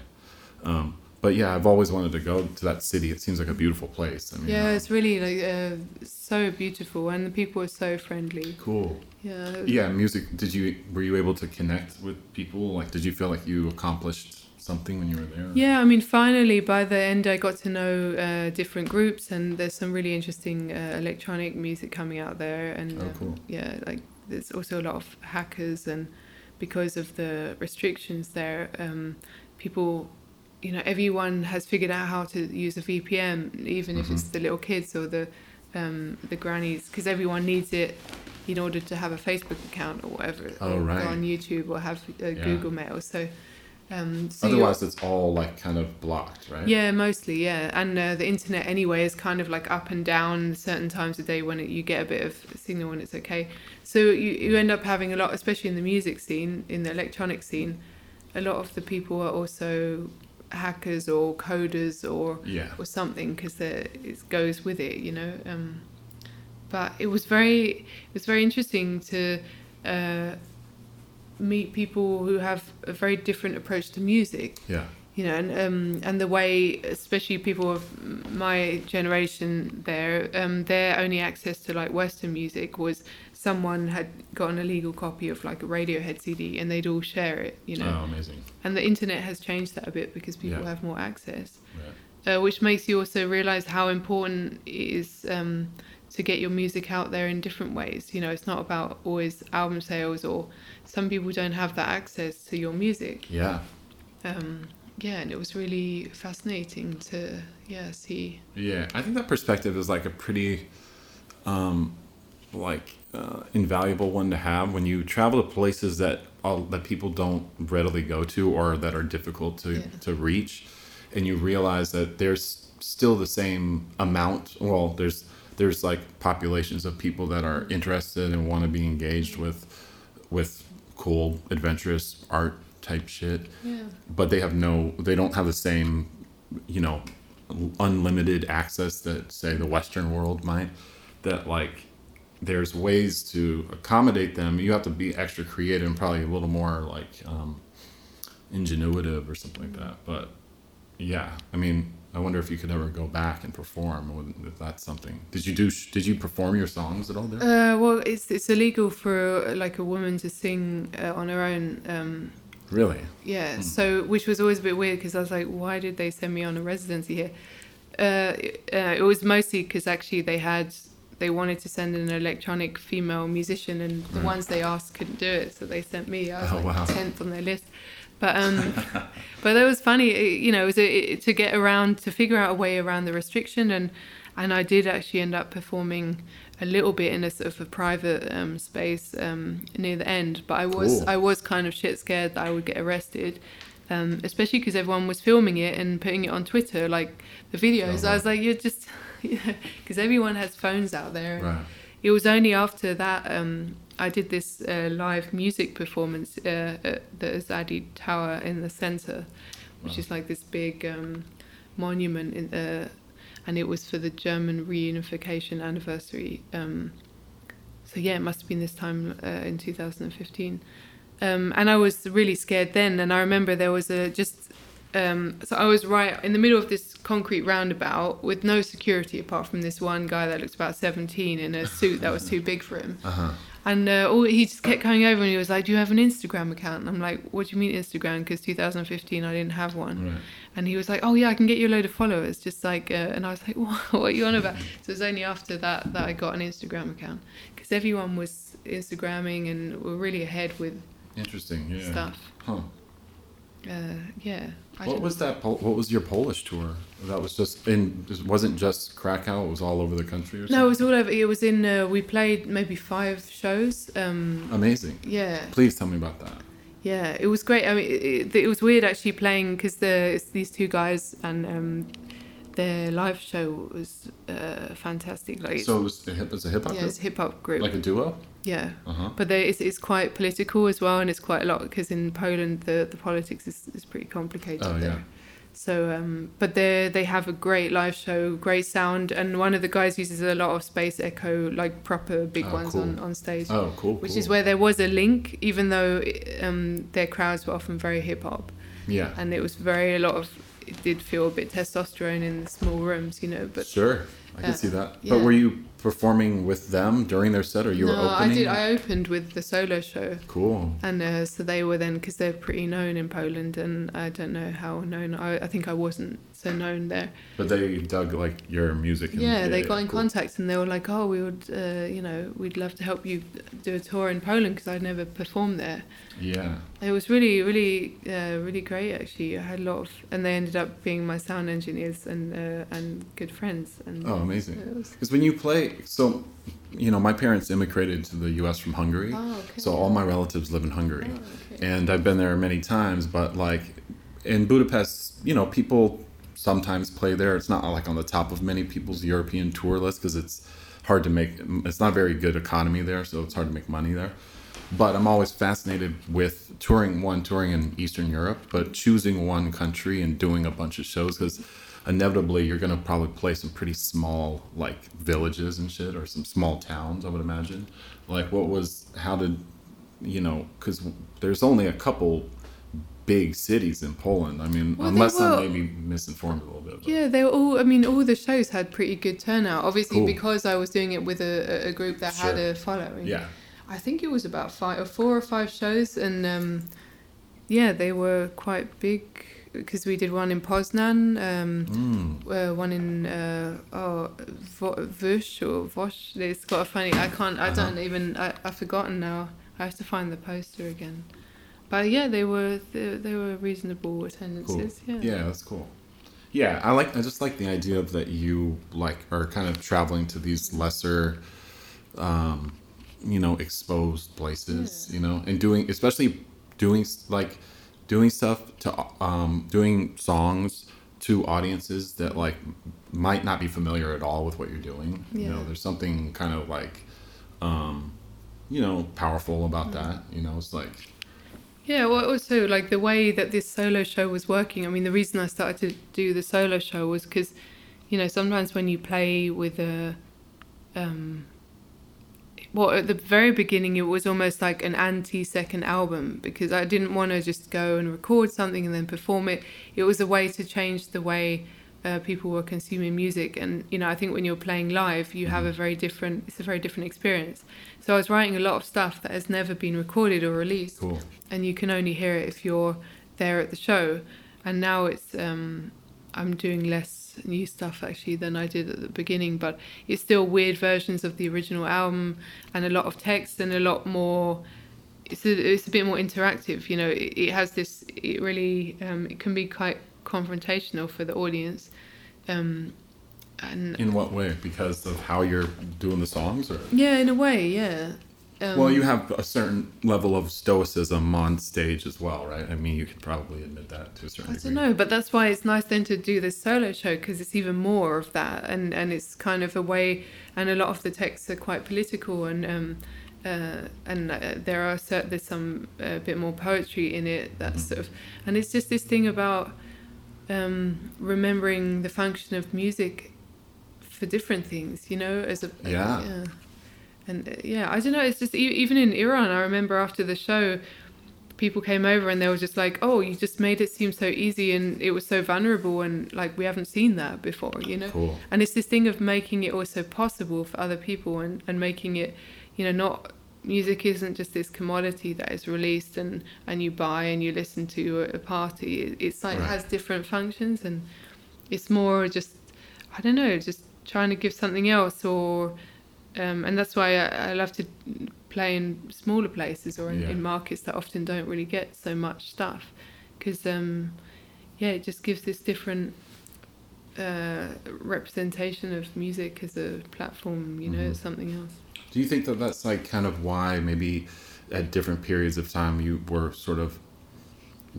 Um, but yeah, I've always wanted to go to that city. It seems like a beautiful place. I mean, Yeah, uh, it's really like uh, so beautiful, and the people are so friendly. cool. Yeah. Yeah, music. Did you were you able to connect with people? Like, did you feel like you accomplished something when you were there? Yeah, I mean, finally, by the end, I got to know uh, different groups, and there's some really interesting uh, electronic music coming out there. And Oh, um, yeah, like there's also a lot of hackers, and because of the restrictions there, um, people, you know, everyone has figured out how to use a VPN, even if it's Mhm. the little kids or the um, the grannies, because everyone needs it in order to have a Facebook account or whatever, Oh, or right. go on YouTube or have uh, Yeah. Google Mail. So. Um, so Otherwise, it's all like kind of blocked, right? yeah, mostly, yeah. And uh, the internet anyway is kind of like up and down certain times of day when it, you get a bit of signal when it's okay. So you, you end up having a lot, especially in the music scene, in the electronic scene, a lot of the people are also hackers or coders or Yeah. or something because it goes with it, you know. Um, but it was very it was very interesting to uh, meet people who have a very different approach to music Yeah. you know, and um, and the way, especially people of my generation, there, um, their only access to like Western music was someone had got an illegal copy of like a Radiohead CD, and they'd all share it, you know. Oh, amazing. And the internet has changed that a bit because people Yeah. have more access, Right. uh, which makes you also realize how important it is um, to get your music out there in different ways. You know, it's not about always album sales, or some people don't have that access to your music Yeah. um, yeah, and it was really fascinating to yeah see. Yeah, I think that perspective is like a pretty, um, like uh, invaluable one to have when you travel to places that all, that people don't readily go to or that are difficult to, Yeah. to reach, and you realize that there's still the same amount. Well, there's there's like populations of people that are interested and want to be engaged with with cool adventurous art type shit. Yeah. but they have no they don't have the same you know unlimited access that say the western world might. That like there's ways to accommodate them. You have to be extra creative and probably a little more like um ingenuitive or something like that. But yeah i mean i wonder if you could ever go back and perform if that's something did you do did you perform your songs at all there Uh, well, it's it's illegal for like a woman to sing uh, on her own. Um, really yeah. So which was always a bit weird because I was like, why did they send me on a residency here? Uh, uh, it was mostly because actually they had they wanted to send an electronic female musician and the Right. ones they asked couldn't do it, so they sent me. I was Oh, like wow. tenth on their list. But um, but that was funny. it- you know, it was a, it, to get around to figure out a way around the restriction, and and I did actually end up performing a little bit in a sort of a private um, space um, near the end. But I was Cool. I was kind of shit scared that I would get arrested. Um, especially because everyone was filming it and putting it on Twitter, like the videos. Oh, I was like, you're just, because everyone has phones out there. right It was only after that um, I did this uh, live music performance uh, at the Azadi Tower in the center, which Wow. is like this big um, monument in the, and it was for the German reunification anniversary. Um, so yeah, it must have been this time uh, in 2015. Um, and I was really scared then. And I remember there was a just, um, so I was right in the middle of this concrete roundabout with no security apart from this one guy that looked about 17 in a suit that was too big for him. uh-huh And uh, all, he just kept coming over and he was like, Do you have an Instagram account? And I'm like, What do you mean Instagram? Because 2015 I didn't have one. right And he was like, "Oh yeah, I can get you a load of followers." Just like, uh, and I was like, "What? What are you on about?" So it was only after that that I got an Instagram account because everyone was Instagramming and were really ahead with interesting yeah stuff. huh Uh, yeah. I What was that? Pol- what was your Polish tour? That was just in. It wasn't just Krakow. It was all over the country. Or something? No, it was all over. It was in. Uh, we played maybe five shows. Um, Amazing. yeah, Please tell me about that. yeah, it was great. I mean, it, it was weird actually playing because the it's these two guys and um, their live show was uh, fantastic. Like, So it was a hip. It's a hip hop yeah, group, it's a hip hop group. like a duo. Yeah. Uh huh. But there, it's, it's quite political as well, and it's quite a lot because in Poland the, the politics is, is pretty complicated Oh, yeah. So, um, but they they have a great live show, great sound, and one of the guys uses a lot of space echo, like proper big Oh, ones cool. on, on stage, Oh, cool. which cool. is where there was a link, even though um, their crowds were often very hip hop, Yeah. and it was very a lot of. It did feel a bit testosterone in the small rooms, you know. But sure, I can uh, see that. yeah. But were you performing with them during their set, or you no, were opening? I did. I opened with the solo show. Cool. And uh, so they were then, because they're pretty known in Poland, and I don't know how known. I, I think I wasn't so known there. But they dug like your music. And, Yeah, they got in cool. contact and they were like, oh, we would, uh, you know, we'd love to help you do a tour in Poland because I'd never performed there. Yeah. It was really, really, uh, really great actually. I had a lot of, and they ended up being my sound engineers and uh, and good friends. And Oh, amazing. Because when you play, so you know, my parents immigrated to the U.S. from Hungary, Oh, okay. so all my relatives live in Hungary. Oh, okay. and I've been there many times. But like in Budapest, you know, people sometimes play there. It's not like on the top of many people's European tour list because it's hard to make. It's not a very good economy there, so it's hard to make money there. But I'm always fascinated with touring one, touring in Eastern Europe, but choosing one country and doing a bunch of shows because inevitably you're gonna probably play some pretty small like villages and shit or some small towns. I would imagine. Like, what was how did you know, because there's only a couple big cities in Poland. I mean, Well, unless were- I'm maybe misinformed a little bit. But Yeah, they were all. I mean, all the shows had pretty good turnout. Obviously, Cool. because I was doing it with a, a group that had a following. yeah, I think it was about five or four or five shows, and um, yeah, they were quite big because we did one in Poznan, um, mm. uh, one in uh, oh Vo- Vush or Vosh. It's got a funny. I can't. I Uh-huh. don't even. I, I've forgotten now. I have to find the poster again. But yeah, they were they, they were reasonable cool. attendances. Yeah. Yeah. that's cool. Yeah, I like. I just like the idea of that you like are kind of traveling to these lesser, um, you know exposed places you know and doing especially doing like doing stuff to um doing songs to audiences that like might not be familiar at all with what you're doing Yeah. you know there's something kind of like um you know powerful about Mm. that you know it's like Yeah, well, also like the way that this solo show was working. I mean, the reason I started to do the solo show was because, you know, sometimes when you play with a, um, well, at the very beginning, it was almost like an anti-second album because I didn't want to just go and record something and then perform it. It was a way to change the way uh, people were consuming music, and you know, I think when you're playing live, you have a very different. It's a very different experience. So I was writing a lot of stuff that has never been recorded or released cool and you can only hear it if you're there at the show. And now it's um, I'm doing less new stuff actually than I did at the beginning, but it's still weird versions of the original album and a lot of text and a lot more. It's a, it's a bit more interactive, you know. It, it has this. It really um, it can be quite confrontational for the audience. Um, and in what way because of how you're doing the songs or yeah, in a way, yeah. Um, well you have a certain level of stoicism on stage as well right i mean you could probably admit that to a certain I degree don't know, but that's why it's nice then to do this solo show because it's even more of that, and and it's kind of a way, and a lot of the texts are quite political, and um, uh, and uh, there are cert- there's some uh, bit more poetry in it. That's Mhm. sort of, and it's just this thing about um, remembering the function of music for different things, you know, as a Yeah. And yeah, I don't know. It's just even in Iran, I remember after the show, people came over and they were just like, "Oh, you just made it seem so easy and it was so vulnerable and like we haven't seen that before," you know. cool And it's this thing of making it also possible for other people and and making it, you know, not music isn't just this commodity that is released and and you buy and you listen to at a party. It, it's like Right. has different functions and it's more just I don't know, just trying to give something else or um, and that's why I, I love to play in smaller places or in, Yeah. in markets that often don't really get so much stuff because um, yeah it just gives this different uh, representation of music as a platform you know Mhm. it's something else do you think that that's like kind of why maybe at different periods of time you were sort of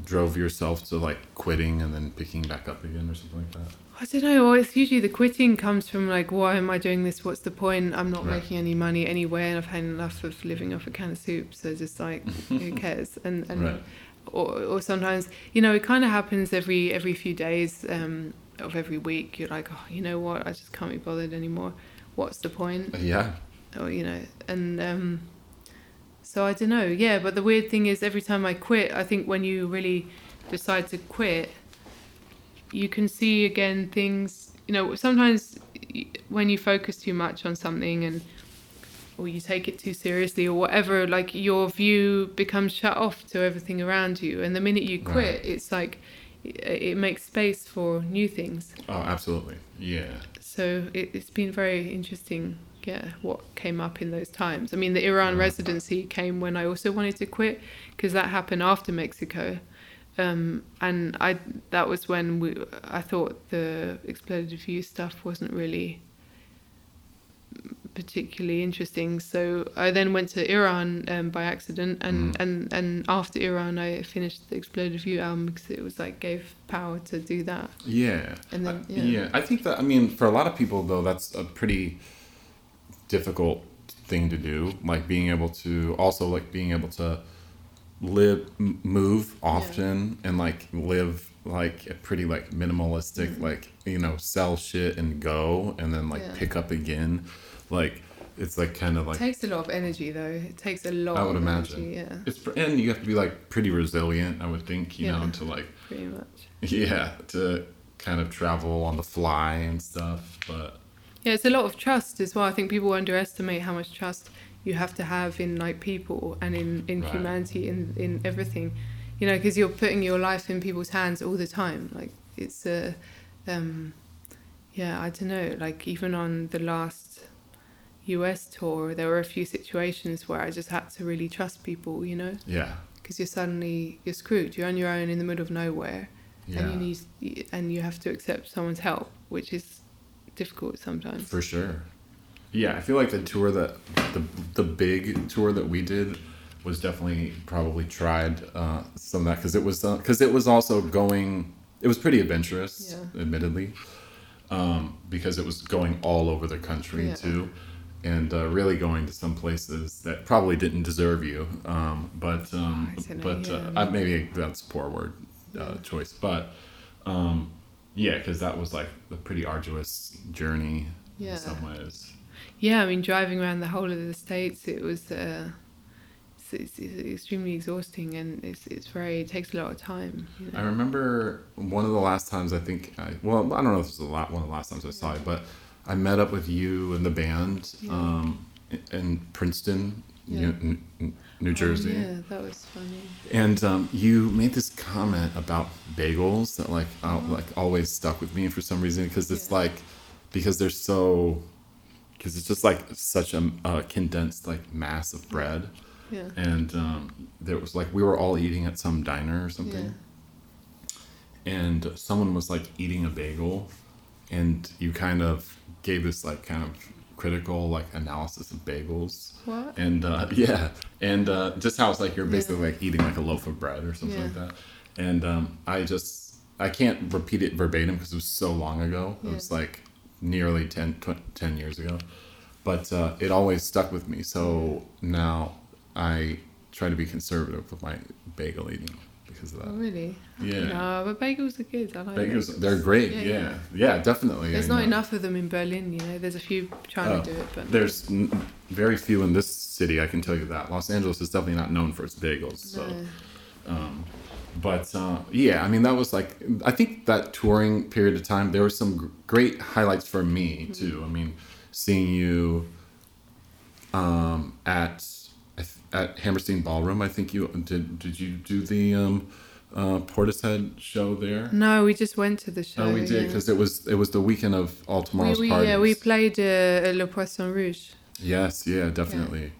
drove yourself to like quitting and then picking back up again or something like that I don't know. Well, it's usually the quitting comes from like, why am I doing this? What's the point? I'm not Right. making any money anyway, and I've had enough of living off a can of soup. So just like, who cares? And and Right. or or sometimes you know it kind of happens every every few days um, of every week. You're like, oh, you know what? I just can't be bothered anymore. What's the point? yeah Or you know, and um, so I don't know. Yeah, but the weird thing is, every time I quit, I think when you really decide to quit, you can see again things. You know, sometimes when you focus too much on something and or you take it too seriously or whatever, like your view becomes shut off to everything around you. And the minute you quit, Right. it's like it, makes space for new things. oh absolutely yeah So it, it's been very interesting, yeah, what came up in those times. I mean, the Iran Yeah. residency came when I also wanted to quit because that happened after Mexico. Um, and I that was when we I thought the exploded view stuff wasn't really particularly interesting. So I then went to Iran um, by accident, and, Mm. and and after Iran, I finished the Exploded View album because it was like gave power to do that. Yeah. And then, I- yeah. yeah. I think that I mean for a lot of people though that's a pretty difficult thing to do like being able to also like being able to live move often and like live like a pretty like minimalistic Mhm. like you know sell shit and go and then like Yeah. pick up again like it's like kind of like it takes a lot of energy though. It takes a lot I would of imagine. energy, yeah, it's and you have to be like pretty resilient I would think you know to like pretty much. yeah to kind of travel on the fly and stuff but Yeah, it's a lot of trust as well. I think people underestimate how much trust you have to have in like people and in in Right. humanity in in everything, you know, because you're putting your life in people's hands all the time. Like it's a, um, yeah, I don't know. Like even on the last U.S. tour, there were a few situations where I just had to really trust people, you know, yeah because you're suddenly you're screwed. You're on your own in the middle of nowhere. yeah and you need and you have to accept someone's help which is difficult sometimes For sure. Yeah, I feel like the tour that the the big tour that we did was definitely probably tried uh, some of that because it was because it was also going. It was pretty adventurous, Yeah. admittedly, um, because it was going all over the country Yeah. too, and uh, really going to some places that probably didn't deserve you. Um, but um, I but uh, yeah. uh, maybe that's a poor word uh, choice, but um, yeah, because that was like a pretty arduous journey Yeah. in some ways. Yeah, I mean, driving around the whole of the states, it was uh, it's, it's, it's extremely exhausting, and it's it's very it takes a lot of time. You know? I remember one of the last times I think I well I don't know if this was the la- one of the last times I saw you, but I met up with you and the band Yeah. um, in- in Princeton, Yeah. New, New, New Jersey, Oh, yeah, that was funny. and um, you made this comment about bagels that like uh, like always stuck with me for some reason because it's Uh-huh. Yeah. like because they're so because it's just like such a, a condensed like mass of bread Yeah. and um, there was like we were all eating at some diner or something and someone was like eating a bagel and you kind of gave this like kind of critical like analysis of bagels What? and uh, yeah and uh, just how it's like you're Yeah. basically like eating like a loaf of bread or something Yeah. like that and um, i just i can't repeat it verbatim because it was so long ago it Yeah. was like nearly 10, tw- 10 years ago but uh, it always stuck with me so now i try to be conservative with my bagel eating because of that Oh, really? yeah No, but bagels are good. I like bagels they're great Yeah, yeah yeah. yeah, definitely There's I not know. enough of them in Berlin. You know, there's a few trying Oh, to do it, but there's n- very few in this city i can tell you that los angeles is definitely not known for its bagels so no. Um, but uh, yeah, I mean that was like I think that touring period of time there were some great highlights for me Mm-hmm. too. I mean, seeing you um, at at Hammerstein Ballroom. I think you did. Did you do the um, uh, Portishead show there? No, we just went to the show. Oh, we did yeah. because it was it was the weekend of all we, tomorrow's we, parties. yeah, we played uh, Le Poisson Rouge. Yes, yeah, definitely.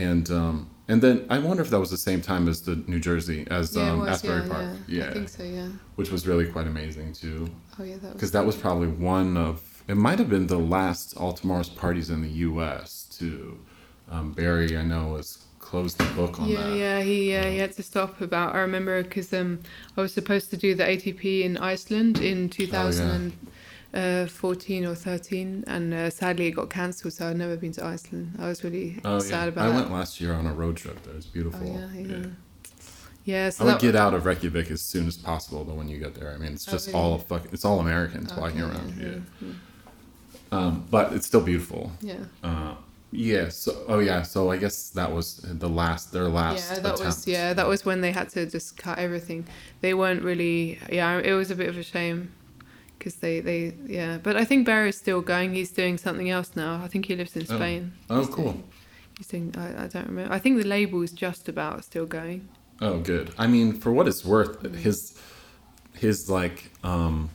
And um, and then I wonder if that was the same time as the New Jersey as Yeah, um, was, Asbury yeah, Park. yeah. I think so, yeah. which was really quite amazing too. Oh, yeah, that. Because that was probably one of it might have been the last All Tomorrow's parties in the U.S. too. Um, Barry, I know, was closed the book on yeah, that. yeah, he uh, he had to stop about. I remember because um, I was supposed to do the ATP in Iceland in 2014 or 13, and uh, sadly it got cancelled. So I've never been to Iceland. I was really Oh sad yeah, about it. I that. went last year on a road trip. There, it was beautiful. Oh yeah, yeah. Yeah, so I would get out of Reykjavik as soon as possible. Though when you get there, I mean, it's Oh, just really? all fuck, it's all Americans Okay, walking around. yeah, Yeah, yeah, Um, but it's still beautiful. yeah. Uh, yeah. So oh yeah. So I guess that was the last their last. Yeah, that was yeah, that was when they had to just cut everything. They weren't really yeah. It was a bit of a shame because they they yeah. But I think Barry's still going. He's doing something else now. I think he lives in Oh. Spain. Oh, He's cool. doing- he's doing. I, I don't remember. I think the label is just about still going. Oh, good. I mean, for what it's worth, his his like um,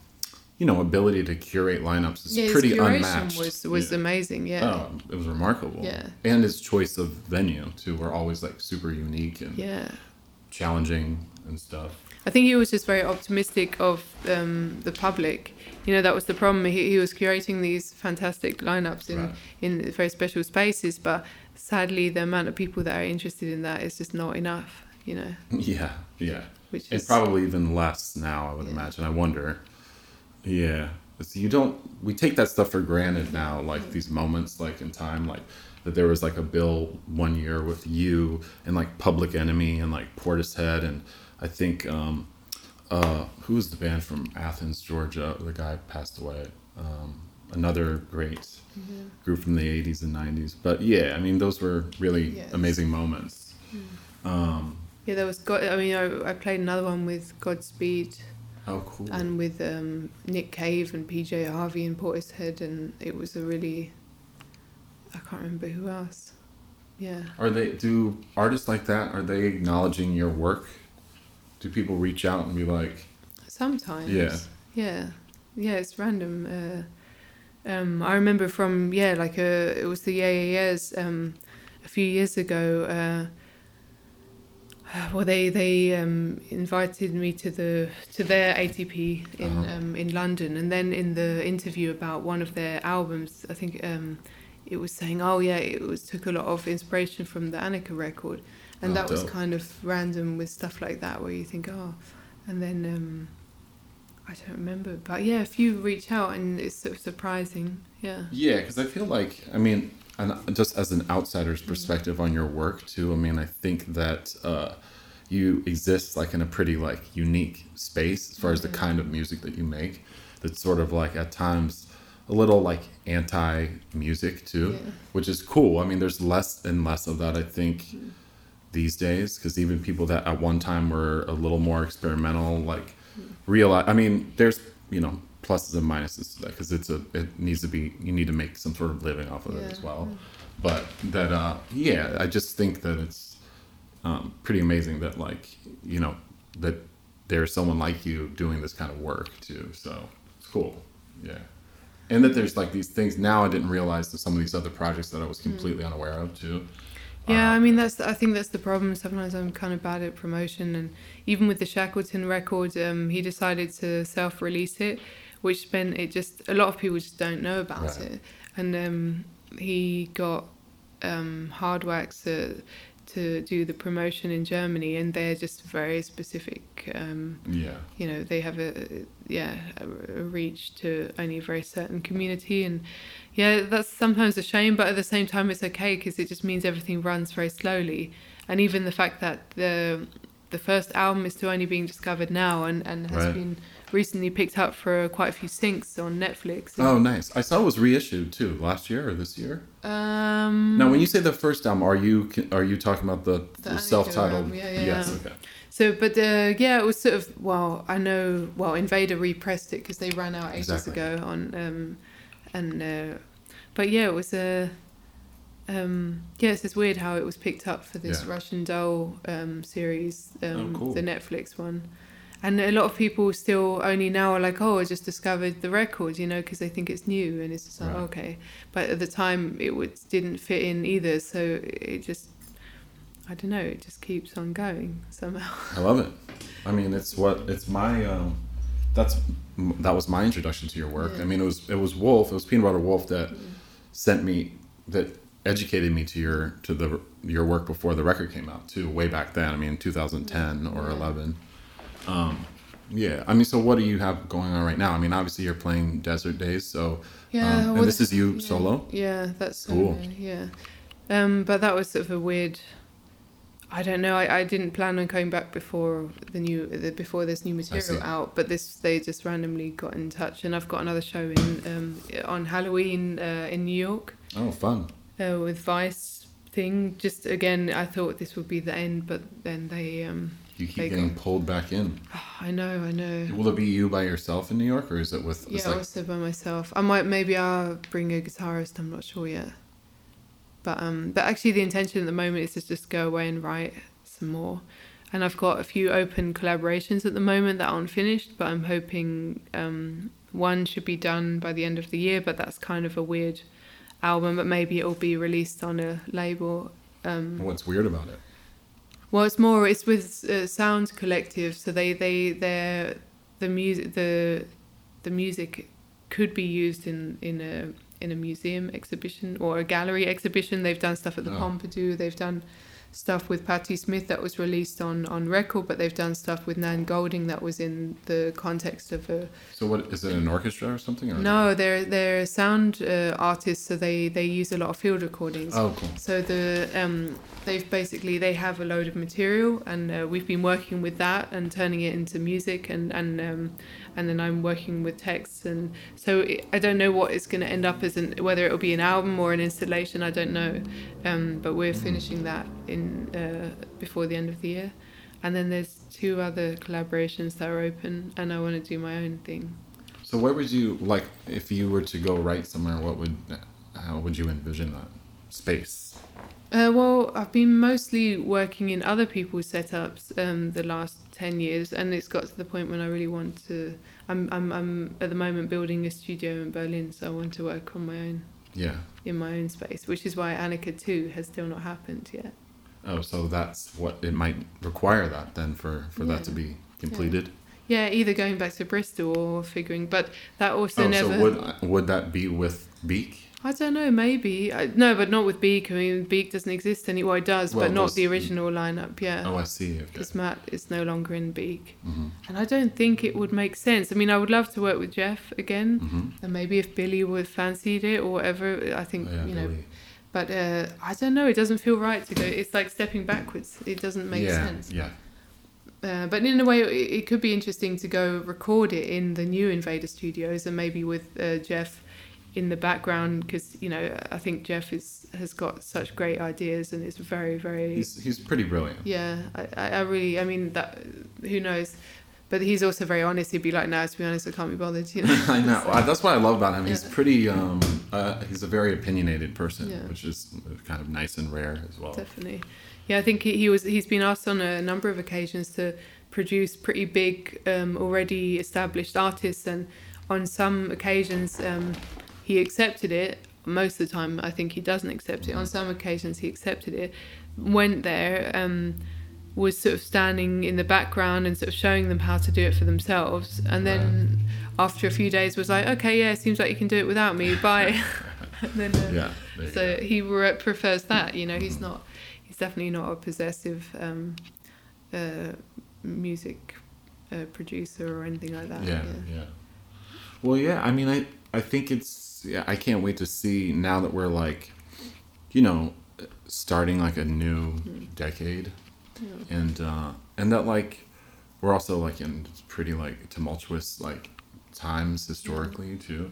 you know, ability to curate lineups is yeah, pretty his curation unmatched. was was yeah. amazing. Yeah. Oh, it was remarkable. Yeah. And his choice of venue too were always like super unique and Yeah. challenging and stuff. I think he was just very optimistic of um, the public. You know, that was the problem. He, he was curating these fantastic lineups in, Right. in very special spaces, but sadly, the amount of people that are interested in that is just not enough, you know, Yeah, yeah. which And is. probably even less now, I would Yeah. imagine. I wonder. Yeah. So you don't we take that stuff for granted now, like these moments like in time, like that there was like a bill one year with you and like Public Enemy and like Portishead and I think um uh who was the band from Athens, Georgia? The guy passed away. Um another great group from the 80s and 90s. But yeah, I mean those were really Yes. amazing moments. Um Yeah, there was. God, I mean, I, I played another one with Godspeed how cool. and with um, Nick Cave and PJ Harvey and Portishead, and it was a really. I can't remember who else. Yeah. Are they do artists like that? Are they acknowledging your work? Do people reach out and be like, Sometimes. Yeah. Yeah. Yeah, it's random. Uh, um, I remember from yeah, like uh, it was the Yeah Yeah Yeahs um, a few years ago. Uh, well, they they um, invited me to the to their ATP in Uh-huh. um, in London, and then in the interview about one of their albums, I think um, it was saying, oh yeah, it was took a lot of inspiration from the Anika record, and Oh, that was kind of random with stuff like that where you think, oh, and then um, I don't remember, but yeah, if you reach out and it's sort of surprising, yeah. Yeah, because I feel like I mean, and just as an outsider's Mm. perspective on your work too. I mean, I think that uh, you exist like in a pretty like unique space as far as the Mm-hmm. kind of music that you make. That's sort of like at times a little like anti music too, Yeah. which is cool. I mean, there's less and less of that. I think. Mm-hmm. These days, because even people that at one time were a little more experimental, like realize. I mean, there's you know pluses and minuses to that because it's a it needs to be you need to make some sort of living off of it as well. But that uh yeah, I just think that it's um, pretty amazing that like you know that there's someone like you doing this kind of work too. So it's cool. Yeah. And that there's like these things now I didn't realize that some of these other projects that I was completely unaware of too. Yeah, Uh, I mean that's I think that's the problem. Sometimes I'm kind of bad at promotion, and even with the Shackleton record, um, he decided to self-release it, which meant it just a lot of people just don't know about Right. it, and um, he got um, Hardwax to to do the promotion in Germany, and they're just very specific. Um, yeah. you know they have a yeah a, reach to only a very certain community and yeah that's sometimes a shame but at the same time it's okay because it just means everything runs very slowly and even the fact that the the first album is still only being discovered now and and has Right. been recently picked up for quite a few syncs on Netflix Oh, nice. I saw it was reissued too last year or this year. um Now, when you say the first album, are you are you talking about the, The the self-titled? yeah, yeah, Yes. yeah. Okay. So, but uh, yeah, it was sort of well, I know. Well, Invada repressed it because they ran out ages Exactly. ago on, um, and uh, but yeah, it was a. Um, yeah, it's just weird how it was picked up for this Yeah. Russian doll um, series, um, Oh, cool. the Netflix one, and a lot of people still only now are like, oh, I just discovered the record, you know, because they think it's new, and it's just like Right. okay, but at the time it would, didn't fit in either, so it just, I don't know, it just keeps on going somehow. I love it. I mean, it's what it's my. Um, that's that was my introduction to your work. Yeah. I mean, it was it was Wolf. It was Peanut Butter Wolf that sent me that educated me to your to the your work before the record came out too. Way back then. I mean, 2010 or Yeah. 11. Um, yeah. I mean, so what do you have going on right now? I mean, obviously you're playing Desert Daze, so Yeah, um, well, and this is you yeah, solo. Yeah, that's Cool. solo, yeah. Um, but that was sort of a weird. I don't know. I, I didn't plan on coming back before the new the, before this new material out. But this they just randomly got in touch, and I've got another show in um, on Halloween uh, in New York Oh, fun. uh, with Vice thing. Just again, I thought this would be the end, but then they. Um, You keep They getting pulled back in. I know, I know. Will it be you by yourself in New York, or is it with? Yeah, like, also by myself. I might maybe I'll bring a guitarist. I'm not sure yet. But um, but actually the intention at the moment is to just go away and write some more. And I've got a few open collaborations at the moment that aren't finished, but I'm hoping um, one should be done by the end of the year. But that's kind of a weird album. But maybe it'll be released on a label. Um, What's weird about it? Well, it's more. It's with uh, Sound Collective, so they they they the music the the music could be used in in a in a museum exhibition or a gallery exhibition. They've done stuff at the Oh. Pompidou. They've done stuff with Patti Smith that was released on on record, but they've done stuff with Nan Goldin that was in the context of a So what is it? An orchestra or something? Or no. They're they're sound uh, artists, so they they use a lot of field recordings. Oh, cool. So the um, they've basically they have a load of material, and uh, we've been working with that and turning it into music, and and um, and then I'm working with texts, and so it, I don't know what it's going to end up as, an, whether it'll be an album or an installation. I don't know, um, but we're finishing that in uh, before the end of the year, and then there's two other collaborations that are open, and I want to do my own thing. So where would you like if you were to go write somewhere? What would how would you envision that space? Uh, well, I've been mostly working in other people's setups um, the last ten years, and it's got to the point when I really want to. I'm I'm I'm at the moment building a studio in Berlin, so I want to work on my own Yeah. in my own space, which is why Anika two has still not happened yet. Oh, so that's what it might require that then for for that to be completed. Yeah, either going back to Bristol or figuring, but that also oh, never. so would would that be with Beak? I don't know, maybe. I, no, but not with Beak. I mean, Beak doesn't exist anymore. It does, Well, but not the original lineup. Yeah. Oh, I see. Okay. because Matt is no longer in Beak. Mm-hmm. And I don't think it would make sense. I mean, I would love to work with Geoff again, Mm-hmm. and maybe if Billy would fancied it or whatever. I think Oh, yeah, you know, Billy. But uh, I don't know. It doesn't feel right to go. It's like stepping backwards. It doesn't make yeah, sense. Yeah. Uh, but in a way, it, it could be interesting to go record it in the new Invada Studios and maybe with uh, Geoff in the background because you know I think Geoff is has got such great ideas and it's very very He's he's pretty brilliant. yeah, I, I I really, I mean, that who knows? But he's also very honest. He'd be like, "No, to be honest, I can't be bothered." You know. I know. I- That's what I love about him. He's Yeah. pretty. Um, uh, he's a very opinionated person, Yeah. which is kind of nice and rare as well. Definitely. Yeah, I think he, he was. He's been asked on a number of occasions to produce pretty big, um, already established artists, and on some occasions, um, he accepted it. Most of the time, I think he doesn't accept it. On some occasions, he accepted it. Went there. Um, was sort of standing in the background and sort of showing them how to do it for themselves and then after a few days was like okay yeah seems like you can do it without me bye and then uh, Yeah. so he re- prefers that you know he's not he's definitely not a possessive um, uh, music uh, producer or anything like that yeah, yeah. Well, yeah. I mean, I I think it's. Yeah, I can't wait to see now that we're like, you know, starting like a new Hmm. decade, and uh, and that like we're also like in pretty like tumultuous like times historically too.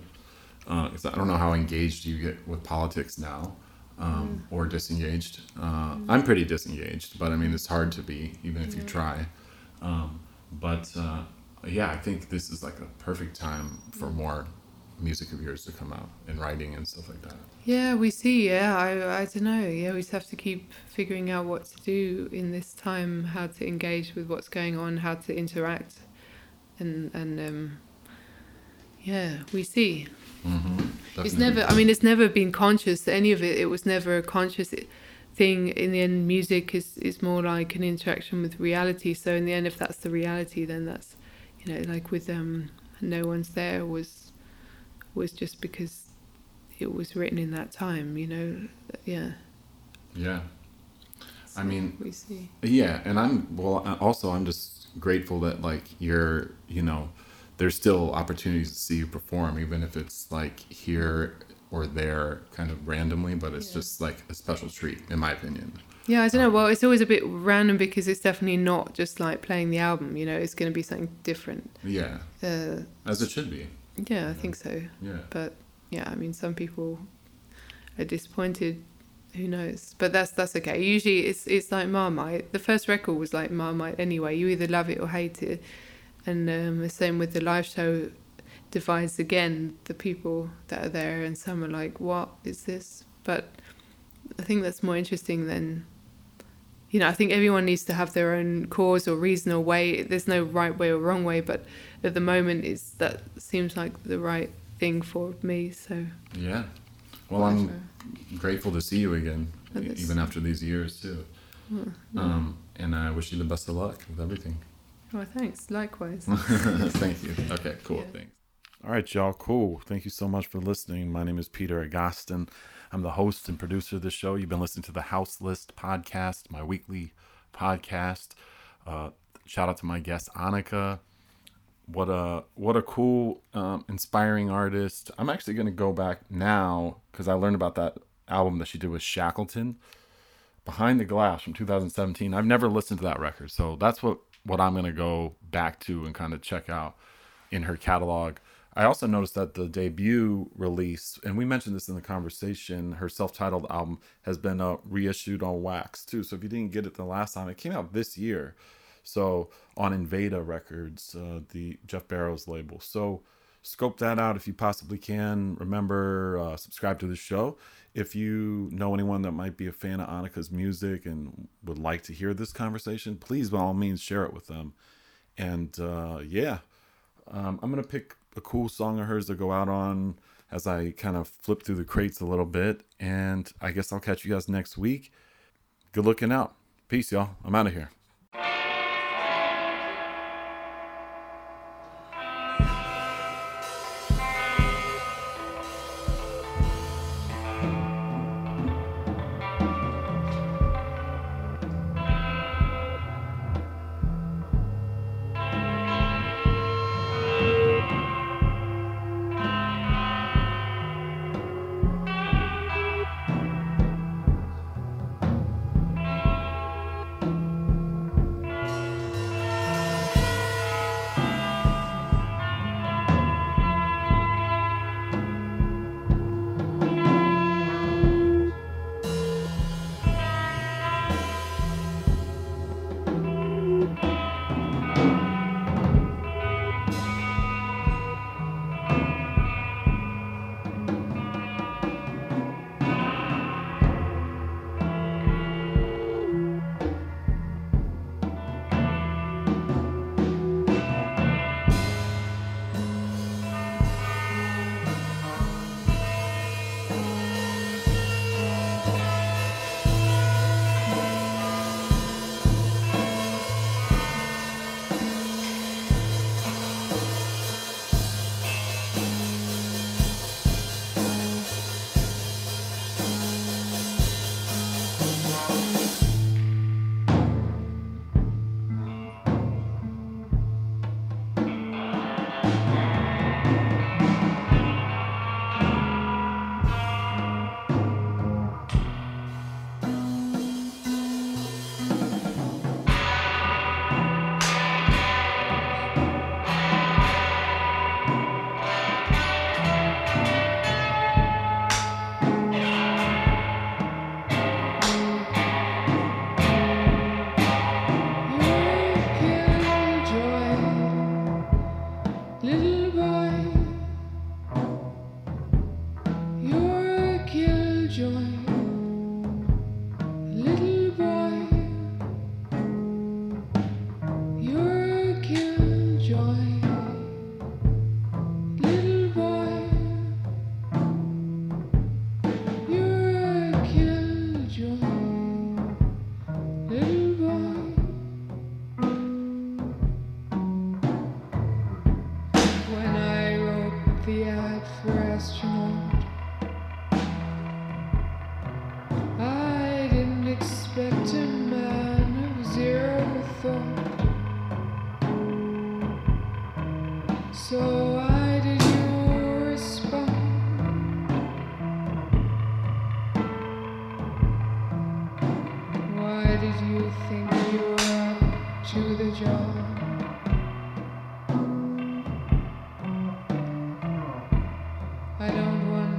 Uh, I don't know how engaged you get with politics now, um, or disengaged. Uh, I'm pretty disengaged, but I mean it's hard to be even if you try. Um, but uh, yeah, I think this is like a perfect time for more music of yours to come out and writing and stuff like that. Yeah, we see. Yeah, I, I don't know. Yeah, we just have to keep figuring out what to do in this time, how to engage with what's going on, how to interact, and and um, yeah, we see. Mm-hmm. It's never. I mean, it's never been conscious. Any of it. It was never a conscious thing. In the end, music is is more like an interaction with reality. So in the end, if that's the reality, then that's, you know, like with um, no one's there was, was just because, it was written in that time. You know, yeah. Yeah. I mean, we see. Yeah, and I'm well. Also, I'm just grateful that like you're, you know, there's still opportunities to see you perform, even if it's like here or there, kind of randomly. But it's Yeah. just like a special treat, in my opinion. Yeah, I don't know. Well, it's always a bit random because it's definitely not just like playing the album. You know, it's going to be something different. Yeah, Uh, as it should be. Yeah, I think so. Yeah, but yeah, I mean, some people are disappointed. Who knows? But that's that's okay. Usually, it's it's like Marmite. The first record was like Marmite anyway. You either love it or hate it, and um, the same with the live show. Divides again the people that are there, and some are like, "What is this?" But I think that's more interesting than. You know, I think everyone needs to have their own cause or reason or way. There's no right way or wrong way, but at the moment, it's that seems like the right thing for me. So yeah. Well, I'm grateful to see you again, even after these years too. Um, and I wish you the best of luck with everything. Oh, thanks. Likewise. Thank you. Okay, cool. Yeah. Thanks. All right, y'all. Cool. Thank you so much for listening. My name is Peter Agostin. I'm the host and producer of the show. You've been listening to the House List podcast, my weekly podcast. Uh, shout out to my guest Anika. What a what a cool, um, inspiring artist. I'm actually gonna go back now because I learned about that album that she did with Shackleton, Behind the Glass from 2017. I've never listened to that record, so that's what what I'm gonna go back to and kind of check out in her catalog. I also noticed that the debut release, and we mentioned this in the conversation, her self-titled album has been uh, reissued on wax too. So if you didn't get it the last time, it came out this year. So on Invada Records, uh, the Geoff Barrow's label. So scope that out if you possibly can. Remember, uh, subscribe to the show. If you know anyone that might be a fan of Anika's music and would like to hear this conversation, please by all means share it with them. And uh, yeah, um, I'm gonna pick a cool song of hers to go out on as I kind of flip through the crates a little bit. And I guess I'll catch you guys next week. Good looking out. Peace, y'all. I'm out of here.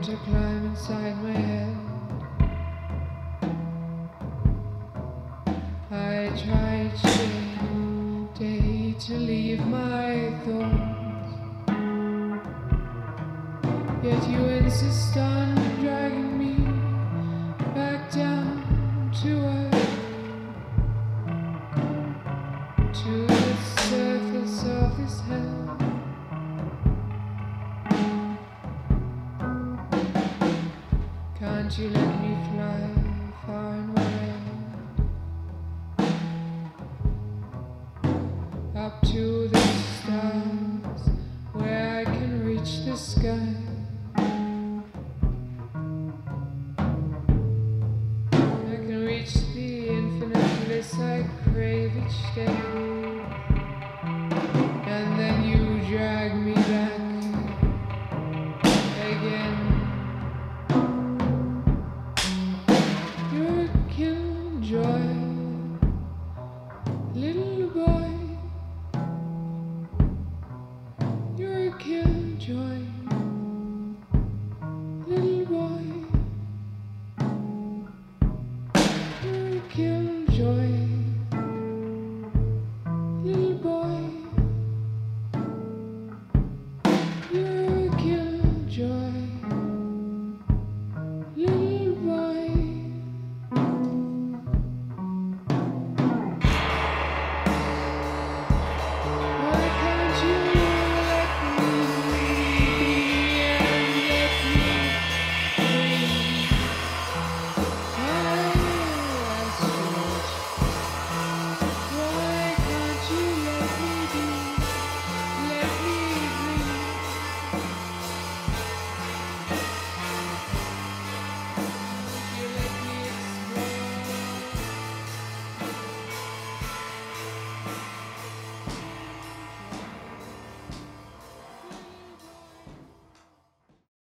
to climb inside my head. I try each day to leave my thoughts, yet you insist on driving.